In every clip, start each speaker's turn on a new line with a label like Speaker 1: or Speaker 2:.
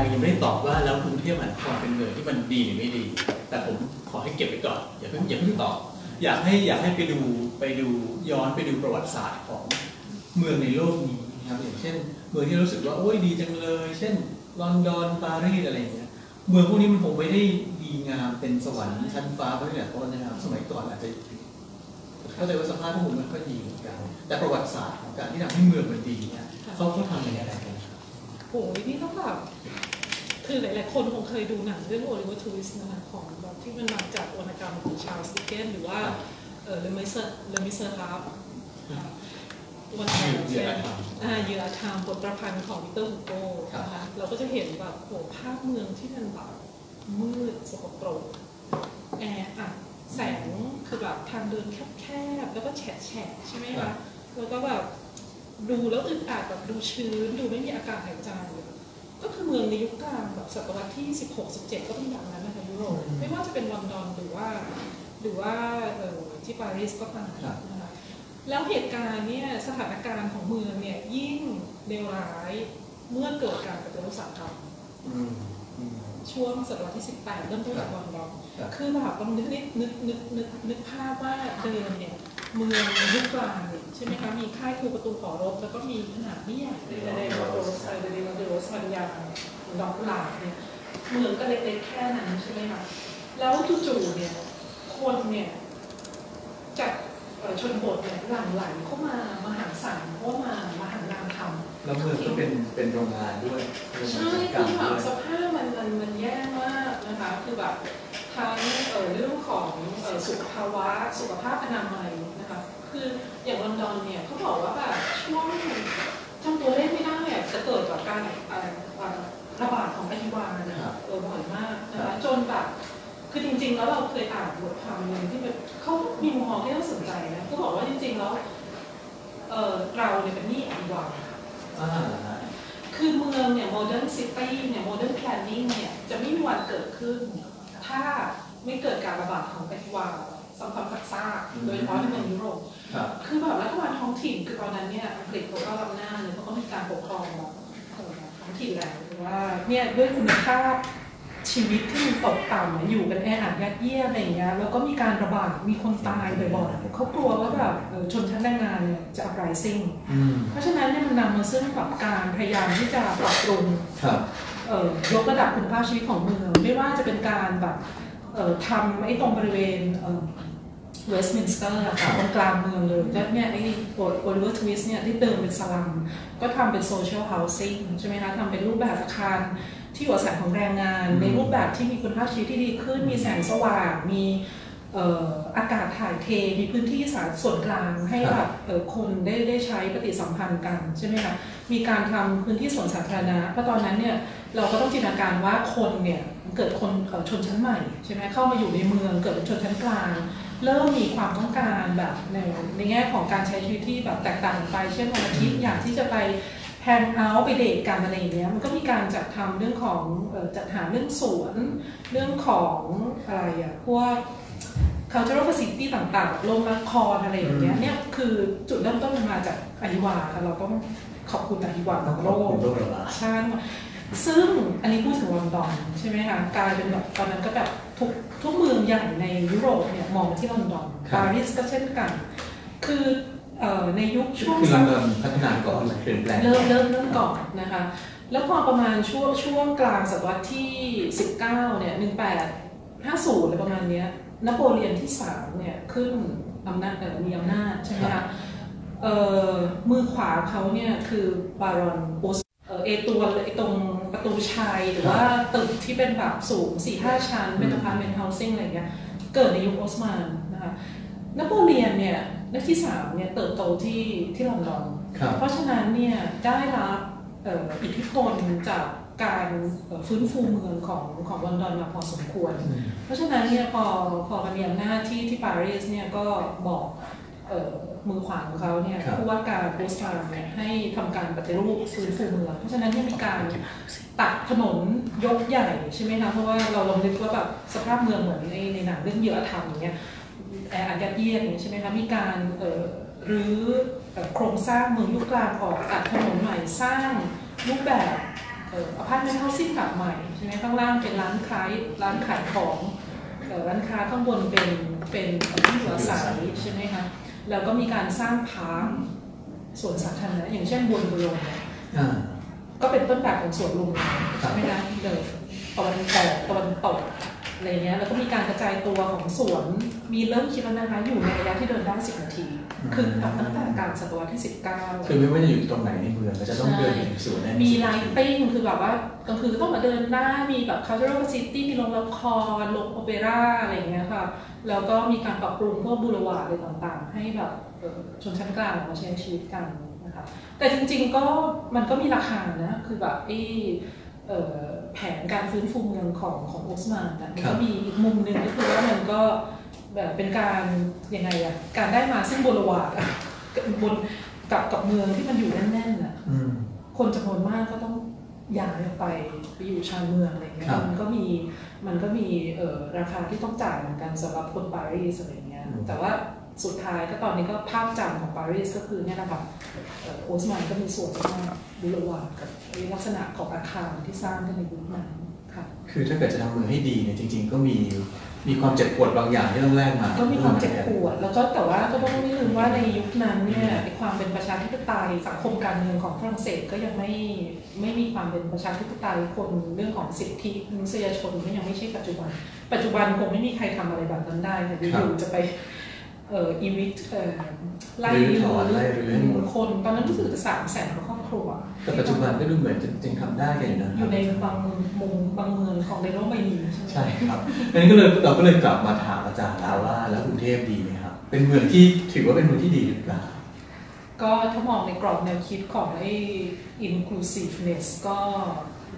Speaker 1: งยังไม่ได้ตอบว่าแล้วกรุงเทพมหานครเป็นเมืองที่มันดีหรือไม่ดี แต่ผมขอให้เก็บไว้ก่อนอย่าเพิ่งอย่าเพิ่งตอบอยากให้อยากให้ไปดูไปดูย้อนไปดูประวัติศาสตร์ของเมืองในโลกนี้นะครับอย่างเช่น เมืองที่รู้สึกว่าโอ้ยดีจังเลย เช่นลอนดอนปารีสอะไรอย่างเงี้ยเมืองพวกนี้มันคงไม่ได้ดีงามเป็นสวรรค์ชั้นฟ้าเพราะแต่ต้นนะครับสมัยก่อนอาจจะเข้าใจว่าสภาพพวกมันไม่ค่อยดีเหมือนกันแต่ประวัติศาสตร์ของการที่ทำให้เมืองมันดีเนี่ยเขาเขาทำยังไงกันครับ
Speaker 2: โหนี่ต้องแบบ คือหลาย ๆ คนคงเคยดูหนังเรื่อง Oliver Twist นะคะของแบบที่มันมาจากวรรณกรรมของ Charles Dickens หรือว่าเออ Les Misérables Les Misérables หรือว่า
Speaker 1: เหยื่อ
Speaker 2: เหยื่ออธรรมบทประพันธ์ของ
Speaker 1: Victor Hugo
Speaker 2: นะคะเราก็จะเห็นแบบโหภาพเมืองที่มันแบบมืดสกปรกแออัดแสงคือแบบทางเดินแคบๆแล้วก็แฉะแฉะใช่ไหม
Speaker 1: คะ
Speaker 2: แล้วก็แบบดูแล้วอึดอัดแบบดูชื้น ดูไม่มีอากาศหายใจ ก็คือเมืองในยุคกลางแบบศตวรรษที่ 16 17 ก็เป็นแบบนั้นนะคะยุโรป
Speaker 1: อืม
Speaker 2: ไม่ว่าจะเป็นลอนดอนหรือว่า หรือว่าเอ่อที่ปารีสก็ตาม
Speaker 1: ครับ
Speaker 2: นะคะแล้วเหตุการณ์เนี่ยสถานการณ์ของเมืองเนี่ยยิ่งเลวร้ายเมื่อเกิดการปฏิวัติอุตสาหกรรม
Speaker 1: อืมอืม
Speaker 2: ช่วงศตวรรษที่ 18 เริ่มต้นจากลอนดอน
Speaker 1: ครับ
Speaker 2: คือแบบลองนึกนิดนึกนึกนึกนึกภาพว่าเดิมเนี่ย เมืองยุคกลางใช่ไหมคะ มีค่ายคูประตูหอรบ แล้วก็มีขนาดไม่ใหญ่เลยในโรสเดเดโรโรสมันยาดอกหลาเนี่ยเมืองก็เล็กๆแค่นั้นใช่ไหมคะแล้วจู่ๆเนี่ยคนเนี่ยจากชนบทเนี่ยหลั่งไหลเข้ามามหาศาลเพราะว่ามามหางานทำ
Speaker 1: แล้วเมืองก็เป็นเป็นโรงงานด้วย
Speaker 2: ใช่คือแบ
Speaker 1: ด้
Speaker 2: บสภาพมันมันมันแย่มากนะคะคือแบบ ทั้งเอ่อเรื่องของเอ่อสุขภาวะสุขภาพอนามัยนะคะคืออย่างลอนดอนเนี่ยเขาบอกว่าแบบช่วงจำตัวเลขไม่ได้อะจะเกิดจากการเอ่อเอ่อระบาดของอหิวาเนี่ย
Speaker 1: ครับ
Speaker 2: เออบ่อยมากนะ
Speaker 1: ครั
Speaker 2: คะ
Speaker 1: บ
Speaker 2: จนแบบคือจริง ๆ แล้วเราเคยอ่านบทความหนึ่งที่แบบเขามีมุมมองที่น่าสนใจนะเขาบอกว่าจริง ๆ แล้วเออเราเนี่ยเป็นหนี้อหิวา
Speaker 1: อ่าฮะ
Speaker 2: คือเมืองเนี่ย modern city เนี่ย modern planning เนี่ยจะไม่มีวันเกิดขึ้น ถ้าไม่เกิดการระบาดของแบคทีเรียซ้ำๆซักซากๆโดยเฉพาะในเมืองยุโรป
Speaker 1: ครับ
Speaker 2: คือแบบรัฐบาลท้องถิ่นคือตอนนั้นเนี่ยอังกฤษเขาก็รับหน้าเลยเพราะเขามีการปกครองแบบเอ่อท้องถิ่นแล้วว่าเนี่ยด้วยคุณภาพชีวิตที่มันตกต่ำอะอยู่กันแออัดยัดเยียดอะไรอย่างเงี้ยแล้วก็มีการระบาดมีคนตายบ่อยๆเขากลัวว่าแบบเอ่อชนชั้นแรงงานเนี่ยจะ uprising
Speaker 1: อืม
Speaker 2: เพราะฉะนั้นเนี่ยมันนำมาซึ่งแบบการพยายามที่จะปรับปรุง
Speaker 1: ครับ
Speaker 2: เอ่อ ยกระดับคุณภาพชีวิตของเมือง ไม่ว่าจะเป็นการแบบเอ่อทำไอ้ตรงบริเวณเวสต์มินสเตอร์ค่ะตรงกลางเมืองเลยแล้วเนี่ยไอ้ Oliver Twist เนี่ยที่เดิมเป็นสลัม ก็ทำเป็น social housing ใช่ไหมคะทำเป็นรูปแบบอาคารที่อยู่อาศัยของแรงงาน ในรูปแบบที่มีคุณภาพชีวิตที่ดีขึ้น มีแสงสว่าง มีเอ่ออากาศถ่ายเท มีพื้นที่สาส่วนกลางให้แบบเอ่อคนได้ได้ใช้ปฏิสัมพันธ์กันใช่ไหมคะ มีการทำพื้นที่สวนสาธารณะ เพราะตอนนั้นเนี่ย เราก็ต้องจินตนาการว่าคนเนี่ยเกิดคนเอ่อชนชั้นใหม่ใช่ไหมเข้ามาอยู่ในเมืองเกิดเป็นชนชั้นกลาง เริ่มมีความต้องการแบบในในแง่ของการใช้ชีวิตที่แบบแตกต่างไป เช่นวันอาทิตย์อยากที่จะไปแฮงเอาท์ไปเดทกันอะไรอย่างเงี้ยมันก็มีการจัดทำเรื่องของเอ่อจัดหาเรื่องสวนเรื่องของอะไรอะพวก cultural facility ต่างๆ โรงละครอะไรอย่างเงี้ยเนี่ยคือจุดเริ่มต้นมันมาจากอหิวาค่ะเราต้องขอบคุณอหิวา
Speaker 1: ต้อง
Speaker 2: ของ
Speaker 1: ข
Speaker 2: โล
Speaker 1: อบ
Speaker 2: ก
Speaker 1: คุณโลกระบาด
Speaker 2: ใช่ ซึ่งอันนี้พูดถึงลอนดอนใช่ไหมคะกลายเป็นแบบตอนนั้นก็แบบทุกทุกเมืองใหญ่ในยุโรปเนี่ยมองมาที่ลอนดอน
Speaker 1: ครับ
Speaker 2: ปารีสก็เช่นกัน คือเอ่อในยุคช่วง
Speaker 1: คือ
Speaker 2: สั
Speaker 1: ลอน
Speaker 2: ก
Speaker 1: ดอนพัฒนาก่อนเปลี่ยนแปลง
Speaker 2: เริ่มเริ่มเริ่มก่อนนะคะ แล้วพอประมาณช่วงช่วงกลางศตวรรษที่ 19เนี่ย1850อะไรประมาณเนี้ยนโปเลียนที่3เนี่ยขึ้นอำนาจเอ่อมีอำนาจใช่ไหมคะเอ่อมือขวาเขาเนี่ยคือบารอนโอสเอ่อเอตัวไอตรง ประตูชัยหรือว่าตึกที่เป็นแบบสูง4-5ชั้น เป็น apartment housing อะไรอย่างเงี้ยเกิดในยุค Haussmann นะคะนโปเลียนเนี่ยในที่สามเนี่ยเติบโตที่ที่ลอนดอน
Speaker 1: ครับ
Speaker 2: เพราะฉะนั้นเนี่ยได้รับเอ่ออิทธิพลจากการเอ่อฟื้นฟูเมืองของของลอนดอนมาพอสมควร
Speaker 1: อืม
Speaker 2: เพราะฉะนั้นเนี่ยพอพอมามีอำนาจที่ที่ปารีสเนี่ยก็บอกเอ่อมือขวาของเขาเนี่ย
Speaker 1: ครับ
Speaker 2: ผู้ว่าการโพสต์าเนี่ยให้ทำการปฏิรูปฟื้นฟูเมือง เพราะฉะนั้นเนี่ยมีการ ตัดถนนยกใหญ่ใช่ไหมคะเพราะว่าเราลองนึกว่าแบบสภาพเมืองเหมือนในในหนังเรื่องเยอธรรมอย่างเงี้ยแออัดยัดเยียดอย่างเงี้ยใช่ไหมคะมีการเอ่อรื้อเอ่อโครงสร้างเมืองยุคกลางออกตัดถนนใหม่สร้างรูปแบบเอ่อ apartment housing แบบใหม่ใช่ไหมข้างล่างเป็นร้านขายร้านขายของร้านค้าข้างบนเป็นเป็นที่อยู่อาศัยใช่ไหมคะแล้วก็มีการสร้าง park สวนสาธารณะอย่างเช่น Bois de Boulogne เนี่ย
Speaker 1: อ่า
Speaker 2: ก็เป็นต้นแบบของสวนลุมใช่ไหมคะที่เดินตะวันตกตะวันตกอะไรเงี้ยแล้วก็มีการกระจายตัวของสวนมีเริ่มคิดแล้วนะคะอยู่ในระยะที่เดินได้ 10 นาที คือตั้งแต่กลางศตวรรษที่ 19
Speaker 1: คือไม่ว่าจะอยู่ตรงไหนในเมืองก็จะต้องเดินไปถึงสวนแน่
Speaker 2: มีไลติ้งคือแบบว่ากลางคืนก็ต้องมาเดินได้มีแบบ cultural facility มีโรงละครโรงโอเปร่าอะไรอย่างเงี้ยค่ะแล้วก็มีการปรับปรุงพวกบูรวาดอะไรต่างๆ ให้แบบเอ่อชนชั้นกลางมาใช้ชีวิตกันนะคะ แต่จริงๆก็มันก็มีราคานะ คือแบบไอ้เอ่อแผนการฟื้นฟูเมืองของของโอสมานนะมันก็มีอีกมุมหนึ่งก็คือว่ามันก็แบบเป็นการยังไงอะการได้มาซึ่งบูรวาดอะบนกับกับเมืองที่มันอยู่แน่นๆอะ
Speaker 1: อืม
Speaker 2: คนจำนวนมากก็ต้องย้ายออกไปไปอยู่ชานเมืองอะไรเงี้ย
Speaker 1: ครับ
Speaker 2: มันก็มีมันก็มีเอ่อราคาที่ต้องจ่ายเหมือนกันสำหรับคนปารีสอะไรเงี้ย
Speaker 1: อืม
Speaker 2: แต่ว่า สุดท้ายก็ตอนนี้ก็ภาพจำของปารีสก็คือเนี่ยนะคะเอ่อโอสมานก็มีส่วนมากบูรวาดกับลักษณะของอาคารที่สร้างขึ้นในยุคนั้นค่ะ
Speaker 1: คือถ้าเกิดจะทำเมืองให้ดีเนี่ยจริง ๆ ก็มีมีความเจ็บปวดบางอย่างที่ต้องแลกมา
Speaker 2: ก็มีความเจ็บปวด แล้วก็แต่ว่าก็ต้องไม่ลืมว่าในยุคนั้นเนี่ยไอ้ความเป็นประชาธิปไตยสังคมการเมืองของฝรั่งเศสก็ยังไม่ไม่มีความเป็นประชาธิปไตยคนเรื่องของสิทธิมนุษยชนก็ยังไม่ใช่ปัจจุบัน ปัจจุบันคงไม่มีใครทำอะไรแบบนั้นได้ค่ะอยู่ๆจะไป เอ่ออีวิทเอ่อไล่
Speaker 1: รื้อถอนไล่รื้อให้หมด
Speaker 2: คน ตอนนั้นรู้สึกจะสามแสนกว่าครอบครัว
Speaker 1: แต่ปัจจุบันก็ดูเหมือนจะจริงๆทำได้กันอยู่นะ
Speaker 2: อยู่ในบางมุมบางเมืองของในโลกใบนี้ใช่ไหม
Speaker 1: ใช่ครับดังนั้นก็เลยเราก็เลยกลับมาถามอาจารย์แล้วว่า แล้วกรุงเทพดีไหมครับ เป็นเมืองที่ถือว่าเป็นเมืองที่ดีหรือเปล่า
Speaker 2: ก็ถ้ามองในกรอบแนวคิดของไอ้ inclusiveness ก็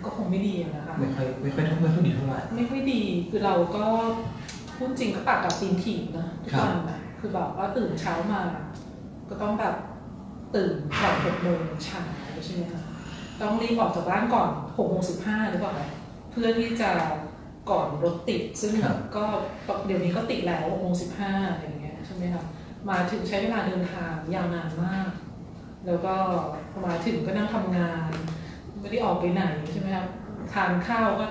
Speaker 2: ก็คงไม่ดีอะนะคะ
Speaker 1: ไม่ค่อยไม่ค่อยไม่ค่อยดีเท่าไหร่
Speaker 2: ไม่ค่อยดีคือเราก็พูดจริงก็ปากกับตีนถีบนะทุก
Speaker 1: ครับ
Speaker 2: วันนะ คือแบบว่าตื่นเช้ามา ก็ต้องแบบตื่นก่อนหกโมงเช้าใช่ไหมคะต้องรีบออกจากบ้านก่อนหกโมงสิบห้าหรือเปล่าเพื่อที่จะก่อนรถติด ซึ่ง
Speaker 1: ครับ
Speaker 2: ก็เดี๋ยวนี้ก็ติดแล้วหกโมงสิบห้าอะไรอย่างเงี้ยใช่ไหมคะมาถึงใช้เวลาเดินทางยาวนานมาก แล้วก็พอมาถึงก็นั่งทำงาน ไม่ได้ออกไปไหนใช่ไหมครับทานข้าวก็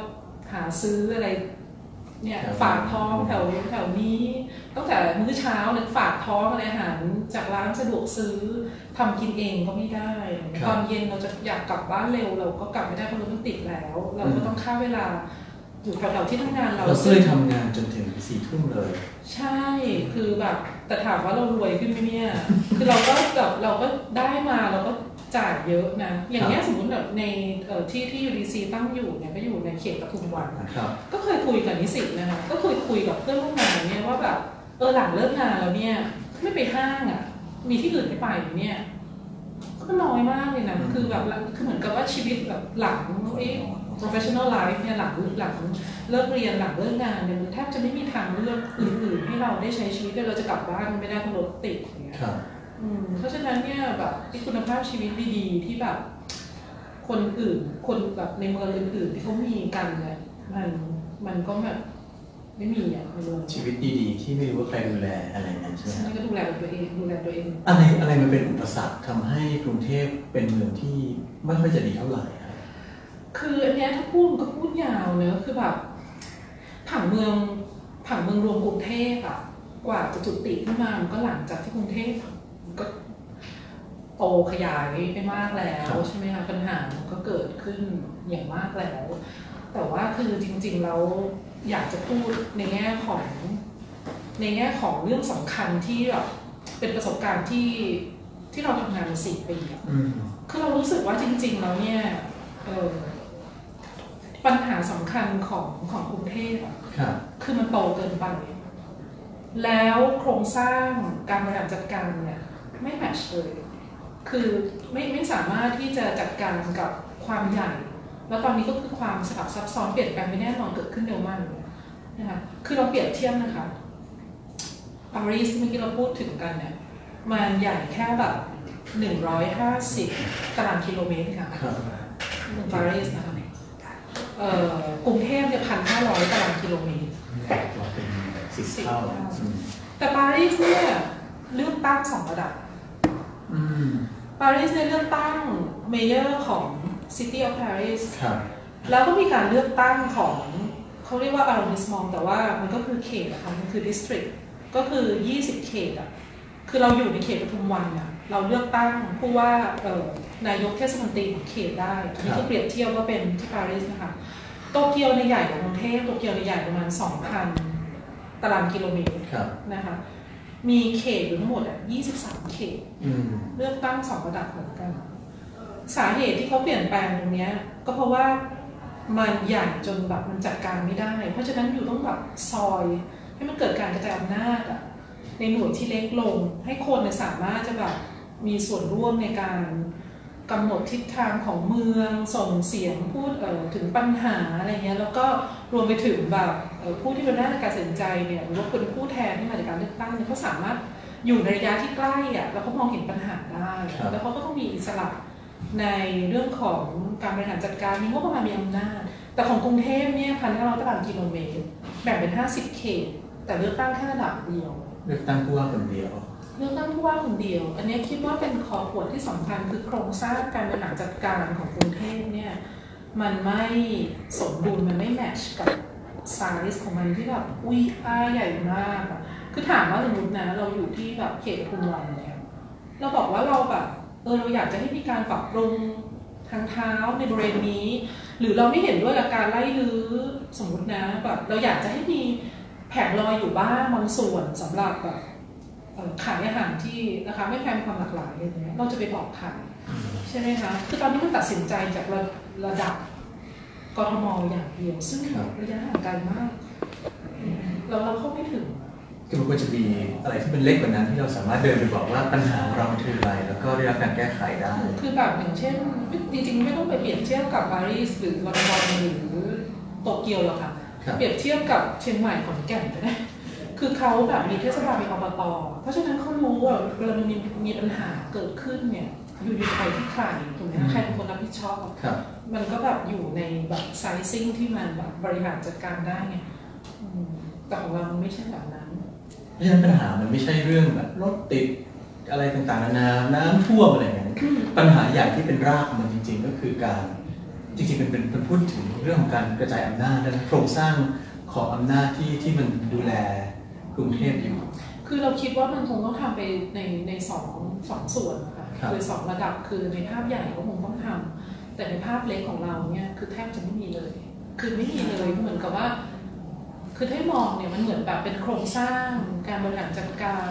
Speaker 2: หาซื้ออะไร เนี่ย
Speaker 1: ครับ
Speaker 2: ฝากท้องแถวแถวนี้ตั้งแต่มื้อเช้าเนี่ยฝากท้องอะไรอาหารจากร้านสะดวกซื้อทำกินเองก็ไม่ได้ ตอนเย็นเราจะอยากกลับบ้านเร็วเราก็กลับไม่ได้เพราะรถมันติดแล้ว เราก็ต้องฆ่าเวลาอยู่แถวๆที่ทำงานเรา
Speaker 1: เราก็เลยทำงานจนถึงสี่ทุ่มเลย
Speaker 2: ใช่คือแบบแต่ถามว่าเรารวยขึ้นไหมเนี่ย คือเราก็แบบเราก็ได้มาเราก็ จ่ายเยอะนะ อย่างเงี้ยสมมติแบบในเอ่อที่ที่ UDC ตั้งอยู่เนี่ยก็อยู่ในเขตปทุมวัน
Speaker 1: นะครับ
Speaker 2: ก็เคยคุยกับนิสิตนะคะ ก็เคยคุยกับเพื่อนร่วมงานเนี่ยว่าแบบเออหลังเลิกงานแล้วเนี่ยไม่ไปห้างอะ มีที่อื่นไม่ไปเนี่ยก็น้อยมากเลยนะ คือแบบคือเหมือนกับว่าชีวิตแบบหลังไอ้ professional life เนี่ยหลังหลังเลิกเรียนหลังเลิกงานเนี่ยมันแทบจะไม่มีทางเลือกอื่นๆให้เราได้ใช้ชีวิตเลยเราจะกลับบ้านไม่ได้เพราะรถติดอย่างเงี้ย
Speaker 1: ครับ
Speaker 2: อืม เพราะฉะนั้นเนี่ยแบบที่คุณภาพชีวิตดีๆที่แบบ คนอื่น คนแบบในเมืองอื่นๆที่เขามีกันเนี่ยมันมันก็แบบไม่มีอะในเมือง
Speaker 1: ชีวิตดีๆที่ไม่รู้ว่าใครดูแลอะไรนั้นใช่ไหม
Speaker 2: ฉั
Speaker 1: ครับ
Speaker 2: นก็ดูแลตัวเองดูแลตัวเอง
Speaker 1: อะไรอะไรมันเป็นอุปสรรคทำให้กรุงเทพเป็นเมืองที่ไม่ค่อยจะดีเท่าไหร่ครับ
Speaker 2: คืออันเนี้ยถ้าพูดมันก็พูดยาวเนอะคือแบบผังเมืองผังเมืองรวมกรุงเทพอะกว่าจะจุติขึ้นมามันก็หลังจากที่กรุงเทพมันก็ โตขยายไปมากแล้วใช่ไหมคะปัญหามันก็เกิดขึ้นอย่างมากแล้ว แต่ว่าคือจริงๆแล้วอยากจะพูดในแง่ของ ในแง่ของเรื่องสำคัญที่แบบเป็นประสบการณ์ที่ที่เราทำงานมาสี่ปีอะ
Speaker 1: อืม
Speaker 2: คือเรารู้สึกว่าจริง ๆ แล้วเนี่ยเอ่อปัญหาสำคัญของของกรุงเทพอะ
Speaker 1: ครับ
Speaker 2: คือมันโตเกินไป แล้วโครงสร้างการบริหารจัดการเนี่ยไม่แมทช์เลย คือไม่ไม่สามารถที่จะจัดการกับความใหญ่ แล้วตอนนี้ก็คือความสลับซับซ้อนเปลี่ยนแปลงไปแน่นอนเกิดขึ้นเร็วมากเลยนะคะคือเราเปรียบเทียบนะคะปารีสที่เมื่อกี้เราพูดถึงกันเนี่ยมันใหญ่แค่แบบ150ตารางกิโลเมตรค่ะ
Speaker 1: ครับ
Speaker 2: เมืองปารีสนะคะเอ่อกรุงเทพเนี่ยพันห้าร้อยตารางกิโลเมตร
Speaker 1: เราเป็นสิบเท่าอืม
Speaker 2: แต่ปารีสเนี่ยเลือกตั้งสองระดับ
Speaker 1: อืม
Speaker 2: ปารีสเนี่ยเลือกตั้ง mayor ของ City of Paris
Speaker 1: ครับ
Speaker 2: แล้วก็มีการเลือกตั้งของเขาเรียกว่า arrondissement แต่ว่ามันก็คือเขตอะค่ะมันคือ district ก็คือ 20 เขตอะคือเราอยู่ในเขตปทุมวันอะเราเลือกตั้งผู้ว่าเอ่อนายกเทศมนตรีของเขตได้อันนี้คือเปรียบเทียบว่าเป็นที่ปารีสนะคะโตเกียวในยใหญ่กว่ากรุงเทพโตเกียวในยใหญ่ประมาณ 2,000 ตารางกิโลเมตร
Speaker 1: ครับ
Speaker 2: นะคะ มีเขตอยู่ทั้งหมดอะ23 เขต
Speaker 1: อืม
Speaker 2: เลือกตั้งสองระดับเหมือนกัน สาเหตุที่เขาเปลี่ยนแปลงตรงเนี้ยก็เพราะว่ามันใหญ่จนแบบมันจัดการไม่ได้ เพราะฉะนั้นอยู่ต้องแบบซอยให้มันเกิดการกระจายอำนาจอะในหน่วยที่เล็กลง ให้คนเนี่ยสามารถจะแบบมีส่วนร่วมในการ กำหนดทิศทางของเมืองส่งเสียงพูดเอ่อถึงปัญหาอะไรเงี้ยแล้วก็รวมไปถึงแบบเอ่อผู้ที่เป็นหน้าในการตัดสินใจเนี่ยหรือว่าคนผู้แทนที่มาจากการเลือกตั้งเนี่ยเขาสามารถอยู่ในระยะที่ใกล้อะแล้วก็มองเห็นปัญหาได้
Speaker 1: ครับ
Speaker 2: แล้วเขาก็ต้องมีอิสระในเรื่องของการบริหารจัดการมีงบประมาณมีอำนาจ แต่ของกรุงเทพเนี่ยพันห้าร้อยตารางกิโลเมตรแบ่งเป็น 50 เขต แต่เลือกตั้งแค่ระดับเดียว
Speaker 1: เลือกตั้งผู้ว่าคนเดียว
Speaker 2: เลือกตั้งผู้ว่าคนเดียว อันนี้คิดว่าเป็นคอขวดที่สำคัญคือโครงสร้างการบริหารจัดการของกรุงเทพเนี่ยมันไม่สมดุลมันไม่แมทช์กับไซส์ของมันที่แบบอุ้ยอ้าใหญ่มากอะคือถามว่าสมมตินะเราอยู่ที่แบบเขตปทุมวันเนี่ยเราบอกว่าเราแบบเออเราอยากจะให้มีการปรับปรุงทางเท้าในบริเวณนี้ หรือเราไม่เห็นด้วยกับการไล่รื้อสมมตินะแบบเราอยากจะให้มีแผงลอยอยู่บ้างบางส่วนสำหรับแบบ ขายอาหารที่นะคะไม่แพงความหลากหลายอะไรเงี้ยเราจะไปบอกใครใช่ไหมคะคือตอนนี้มันตัดสินใจจากระระดับกทมอย่างเดียว ซึ่ง
Speaker 1: ครับ
Speaker 2: ระยะห่างไกลมากเราเราเข้าไม่ถึง
Speaker 1: คือมันควรจะมีอะไรที่เป็นเล็กกว่านั้นที่เราสามารถเดินไปบอกว่าปัญหาของเรามันคืออะไร แล้วก็ได้รับการแก้ไขได้
Speaker 2: คือแบบอย่างเช่น จริงๆ ไม่ต้องไปเปรียบเทียบกับปารีสหรือลอนดอนหรือโตเกียวหรอกค่ะ
Speaker 1: ครับ
Speaker 2: เปรียบเทียบกับเชียงใหม่ขอนแก่นก็ได้ คือเขาแบบมีเทศบาลมีอบตเพราะฉะนั้นเขารู้ว่าเวลามันมีมีปัญหาเกิดขึ้นเนี่ยอยู่อยู่ใครที่ใครถูกไหม
Speaker 1: อืม
Speaker 2: ใครเป็นคนรับผิดชอบ
Speaker 1: ครับ
Speaker 2: มันก็แบบอยู่ในแบบไซซิ่งที่มันแบบบริหารจัดการได้ไงอืมแต่ของเรามันไม่ใช่แบบนั้น
Speaker 1: เพราะฉะนั้นปัญหามันไม่ใช่เรื่องแบบรถติดอะไรต่างๆนานาน้ำท่วมอะไรอย่างเงี้ยปัญหาใหญ่ที่เป็นรากของมันจริง ๆ ก็คือการจริงๆเป็นเป็นเป็นพูดถึงเรื่องของการกระจายอำนาจและโครงสร้างของอำนาจที่ที่มันดูแล กรุงเทพอยู่
Speaker 2: คือเราคิดว่ามันคงต้องทำไปในในสองสองส่วนนะคะ
Speaker 1: ครับ
Speaker 2: อสองระดับคือในภาพใหญ่ก็คงต้องทำแต่ในภาพเล็กของเราเนี่ยคือแทบจะไม่มีเลย คือไม่มีเลยเหมือนกับว่า คือถ้ามองเนี่ยมันเหมือนแบบเป็นโครงสร้างการบริหารจัดการ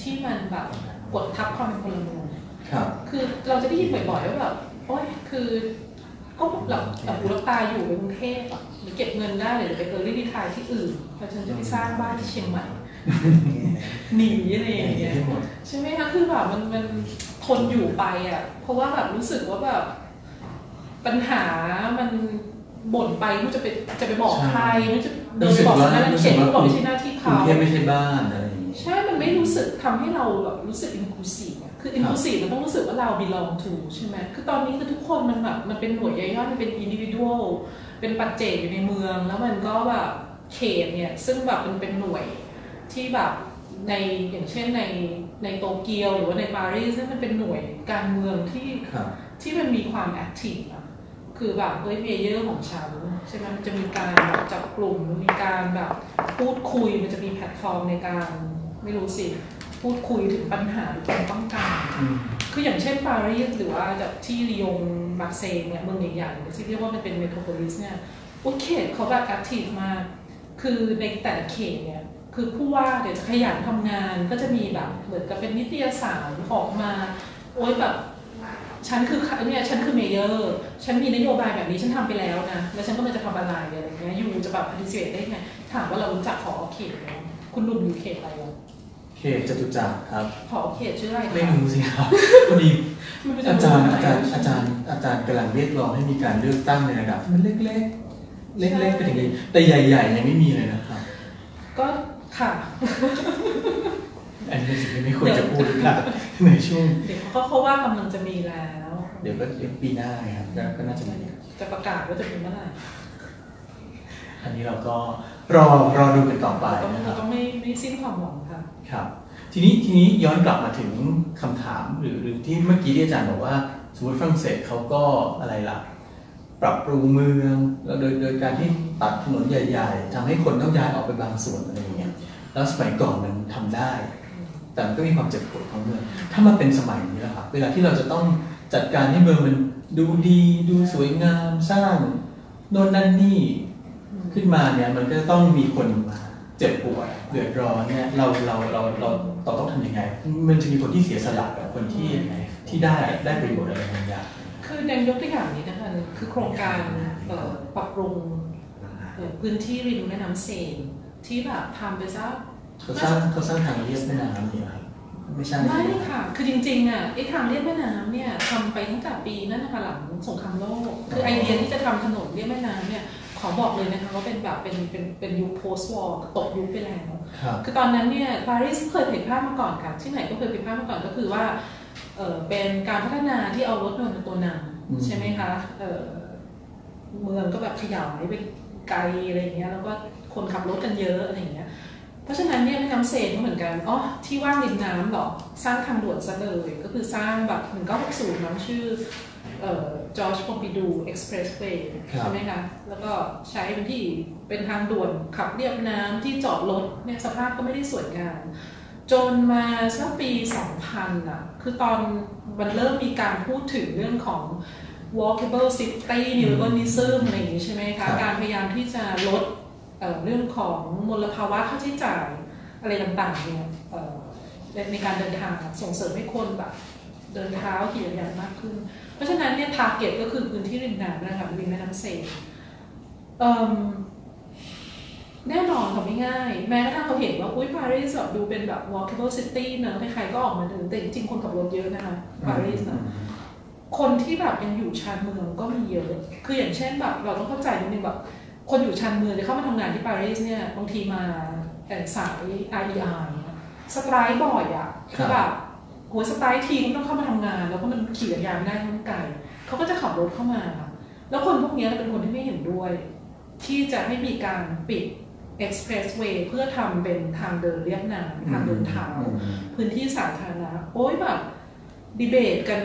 Speaker 2: ที่มันแบบกดทับความเป็นพลเมือง
Speaker 1: ครับ
Speaker 2: คือเราจะได้ยินบ่อยๆว่าแบบโอ๊ยคือ ก็แบบแบบหูรับตาอยู่ในกรุงเทพอะหรือเก็บเงินได้หรือไปเออรีดีทายที่อื่นแล้วฉันจะไปสร้างบ้านที่เชียงใหม่หนีอะไรอย่างเงี้ย
Speaker 1: ให้หมด
Speaker 2: ใช่ไหมคะคือแบบมันมันทนอยู่ไปอะ เพราะว่าแบบรู้สึกว่าแบบปัญหามันบ่นไปไม่รู้จะไปจะไปบอกใครไม่รู้จะเดินไปบอกนั่นนั่นเขียนก็บอกไม่ใช่หน้าที่
Speaker 1: กรุ
Speaker 2: เขา
Speaker 1: งเทพไม่ใช่บ้านอะไรอย่างงี้
Speaker 2: ใช่ มันไม่รู้สึกทำให้เราแบบรู้สึก inclusive อะคื อ inclusive มันต้องรู้สึกว่าเรา belong to ใช่ไหมคือตอนนี้คือทุกคนมันแบบมันเป็นหน่วยย่อยๆมันเป็น individual เป็นปัจเจกอยู่ในเมือง แล้วมันก็แบบเขตเนี่ยซึ่งแบบมันเป็นหน่วยที่แบบในอย่างเช่นในในโตเกียวหรือว่าในปารีสเนี่ยมันเป็นหน่วยการเมืองที่
Speaker 1: ครับ
Speaker 2: ที่มันมีความ active อะคือแบบเฮ้ย mayor ของฉันใช่ไหมมันจะมีการแบบจับกลุ่มมันมีการแบบพูดคุยมันจะมีแพลตฟอร์มในการไม่รู้สิ พูดคุยถึงปัญหาหรือความต้องการ
Speaker 1: อืม
Speaker 2: คืออย่างเช่นปารีสหรือว่าแบบที่ลียงมาร์เซย์เนี่ยเมืองใหญ่ๆที่เรียกว่ามันเป็น metropolis เนี่ยโอเคเขาแบบ active มาก คือในแต่ละเขตเนี่ยคือผู้ว่าเดี๋ยวจะขยันทำงานก็จะมีแบบเหมือนกับเป็นนิตยสารออกมา โอ๊ยแบบฉันคือเนี่ยฉันคือเมเยอร์ฉันมีนโยบายแบบนี้ฉันทำไปแล้วนะ แล้วฉันก็มันจะทำอะไรอะไรเงี้ยอยู่จะแบบปฏิเสธได้ไง ถามว่าเรารู้จักผอเขตไหมคุณลุงอยู่เขตอะไรวะ
Speaker 1: เขตจตุจักรครับ
Speaker 2: ผอเขตชื่ออะไรคะ
Speaker 1: ไม่รู้สิครับพอดี
Speaker 2: ไม่รู้
Speaker 1: อาจารย์
Speaker 2: ไหน
Speaker 1: อาจารย์อาจารย์อาจารย์กำลังเรียกร้องให้มีการเลือกตั้งในระดับที่มันเล็กๆ เล็กๆไปถึงนี้แต่ใหญ่ๆยังไม่มีเลยนะครับ
Speaker 2: ก็ค่ะ
Speaker 1: อันนี้เป็นสิ่งที่ไม่ควรจะพูดครับในช่วง
Speaker 2: เดี๋ยวเขาเขาว่ากำลังจะมีแล้ว
Speaker 1: เดี๋ยวก็เดี๋ยวปีหน้าไงครับก็ก็น่าจะมี
Speaker 2: จะประกาศว่าจะมีเมื่อไหร่
Speaker 1: อันนี้เราก็รอรอดูกันต่อไป
Speaker 2: ก็
Speaker 1: นะครับ
Speaker 2: ก็ไม่ไม่สิ้นความหวังค่ะ
Speaker 1: ครับ ทีนี้ทีนี้ย้อนกลับมาถึงคำถามหรือหรือที่เมื่อกี้ที่อาจารย์บอกว่าสมมติฝรั่งเศสเขาก็อะไรล่ะ ปรับปรุงเมืองแล้วโดยโดยการที่ตัดถนนใหญ่ ๆทำให้คนต้องย้ายออกไปบางส่วนอะไรอย่างเงี้ยแล้วสมัยก่อนมันทำได้ แต่มันก็มีความเจ็บปวดของเมืองถ้ามันเป็นสมัยนี้แหละครับเวลาที่เราจะต้องจัดการให้เมืองมันดูดีดูสวยงามสร้างโน่นนั่นนี่ ขึ้นมาเนี่ยมันก็ต้องมีคนมาเจ็บปวดเดือดร้อนเนี่ยเราเราเราเราเราต้องทำยังไง มันจะมีคนที่เสียสละกับคนที่ที่ได้ได้ประโยชน์อะไรบางอย่าง
Speaker 2: คือแดงยกตัวอย่างนี้นะคะคือโครงการเอ่อปรับปรุงเอ่อพื้นที่ริมแม่น้ำเซนที่แบบทำไปซะ
Speaker 1: เขาสร้างเขาสร้างทางเลียบแม่น้ำเนี่ยครับไม่ใช่
Speaker 2: ไม่ค่ะ คือจริงๆอะไอ้ทางเลียบแม่น้ำเนี่ยทำไปตั้งแต่ปีนั่นนะคะหลังสงครามโลก คือไอเดียที่จะทำถนนเลียบแม่น้ำเนี่ย ขอบอกเลยนะคะว่าเป็นแบบเป็นเป็นเป็นยุค post war ตกยุคไปแล้ว
Speaker 1: ครับ
Speaker 2: คือตอนนั้นเนี่ยปารีสเคยเผยแพร่มาก่อนค่ะ ที่ไหนก็เคยเผยแพร่มาก่อนก็คือว่าเออเป็นการพัฒนาที่เอารถยนต์เป็นตัวน
Speaker 1: อืมำ
Speaker 2: ใช่ไหมคะเออเมืองก็แบบขยายไปไกลอะไรอย่างเงี้ยแล้วก็คนขับรถกันเยอะอะไรอย่างเงี้ยเพราะฉะนั้นเนี่ยแม่น้ำเซนก็เหมือนกันอ๋อที่ว่างริมน้ำเหรอสร้างทางด่วนซะเลย ก็คือสร้างแบบ1960น้ำชื่อเอ่อ จอร์จพอมปิดูเอ็กซ์เพรสเวย์
Speaker 1: ครับ
Speaker 2: ใช่ไหมคะ แล้วก็ใช้เป็นที่เป็นทางด่วนขับเรียบน้ำที่จอดรถเนี่ยสภาพก็ไม่ได้สวยงาม จนมาสักปี 2000อะคือตอนมันเริ่มมีการพูดถึงเรื่องของ walkable city urbanism อะไรอย่างนี้ใช่ไหม
Speaker 1: ครั
Speaker 2: คะ
Speaker 1: บ
Speaker 2: การพยายามที่จะลดเอ่อเรื่องของมลภาวะค่าใช้จ่ายอะไรต่างๆเนี่ยเอ่อในในการเดินทางอะส่งเสริมให้คนแบบ เดินเท้าขี่จักรยานมากขึ้น เพราะฉะนั้นเนี่ย target ก็คือพื้นที่ริมน้ำนะคะริมแม่น้ำเซนแน่นอนค่ะไม่ง่าย แม้กระทั่งเขาเห็นว่าอุ้ยปารีสแบบดูเป็นแบบ walkable city เนอะใครๆก็ออกมาเดินแต่จริงๆคนขับรถเยอะนะคะปารีสนะคนที่แบบยังอยู่ชานเมืองก็มีเยอะ คืออย่างเช่นแบบเราต้องเข้าใจนิดนึงแบบคนอยู่ชานเมืองจะเข้ามาทำงานที่ปารีสเนี่ยบางทีมาแต่สาย RER เนี่ย strike บ่อยอะคือแบบ โห strike ทีก็ต้องเข้ามาทำงาน แล้วก็มันขี่จักรยานไม่ได้มันไกลเขาก็จะขับรถเข้ามาแล้วคนพวกเนี้ยเป็นคนที่ไม่เห็นด้วย ที่จะให้มีการปิด expressway เพื่อทำเป็นทางเดินเรียบน้ำทางเดินเท้า
Speaker 1: อืม
Speaker 2: พื้นที่สาธารณะโอ้ยแบบดีเบตกัน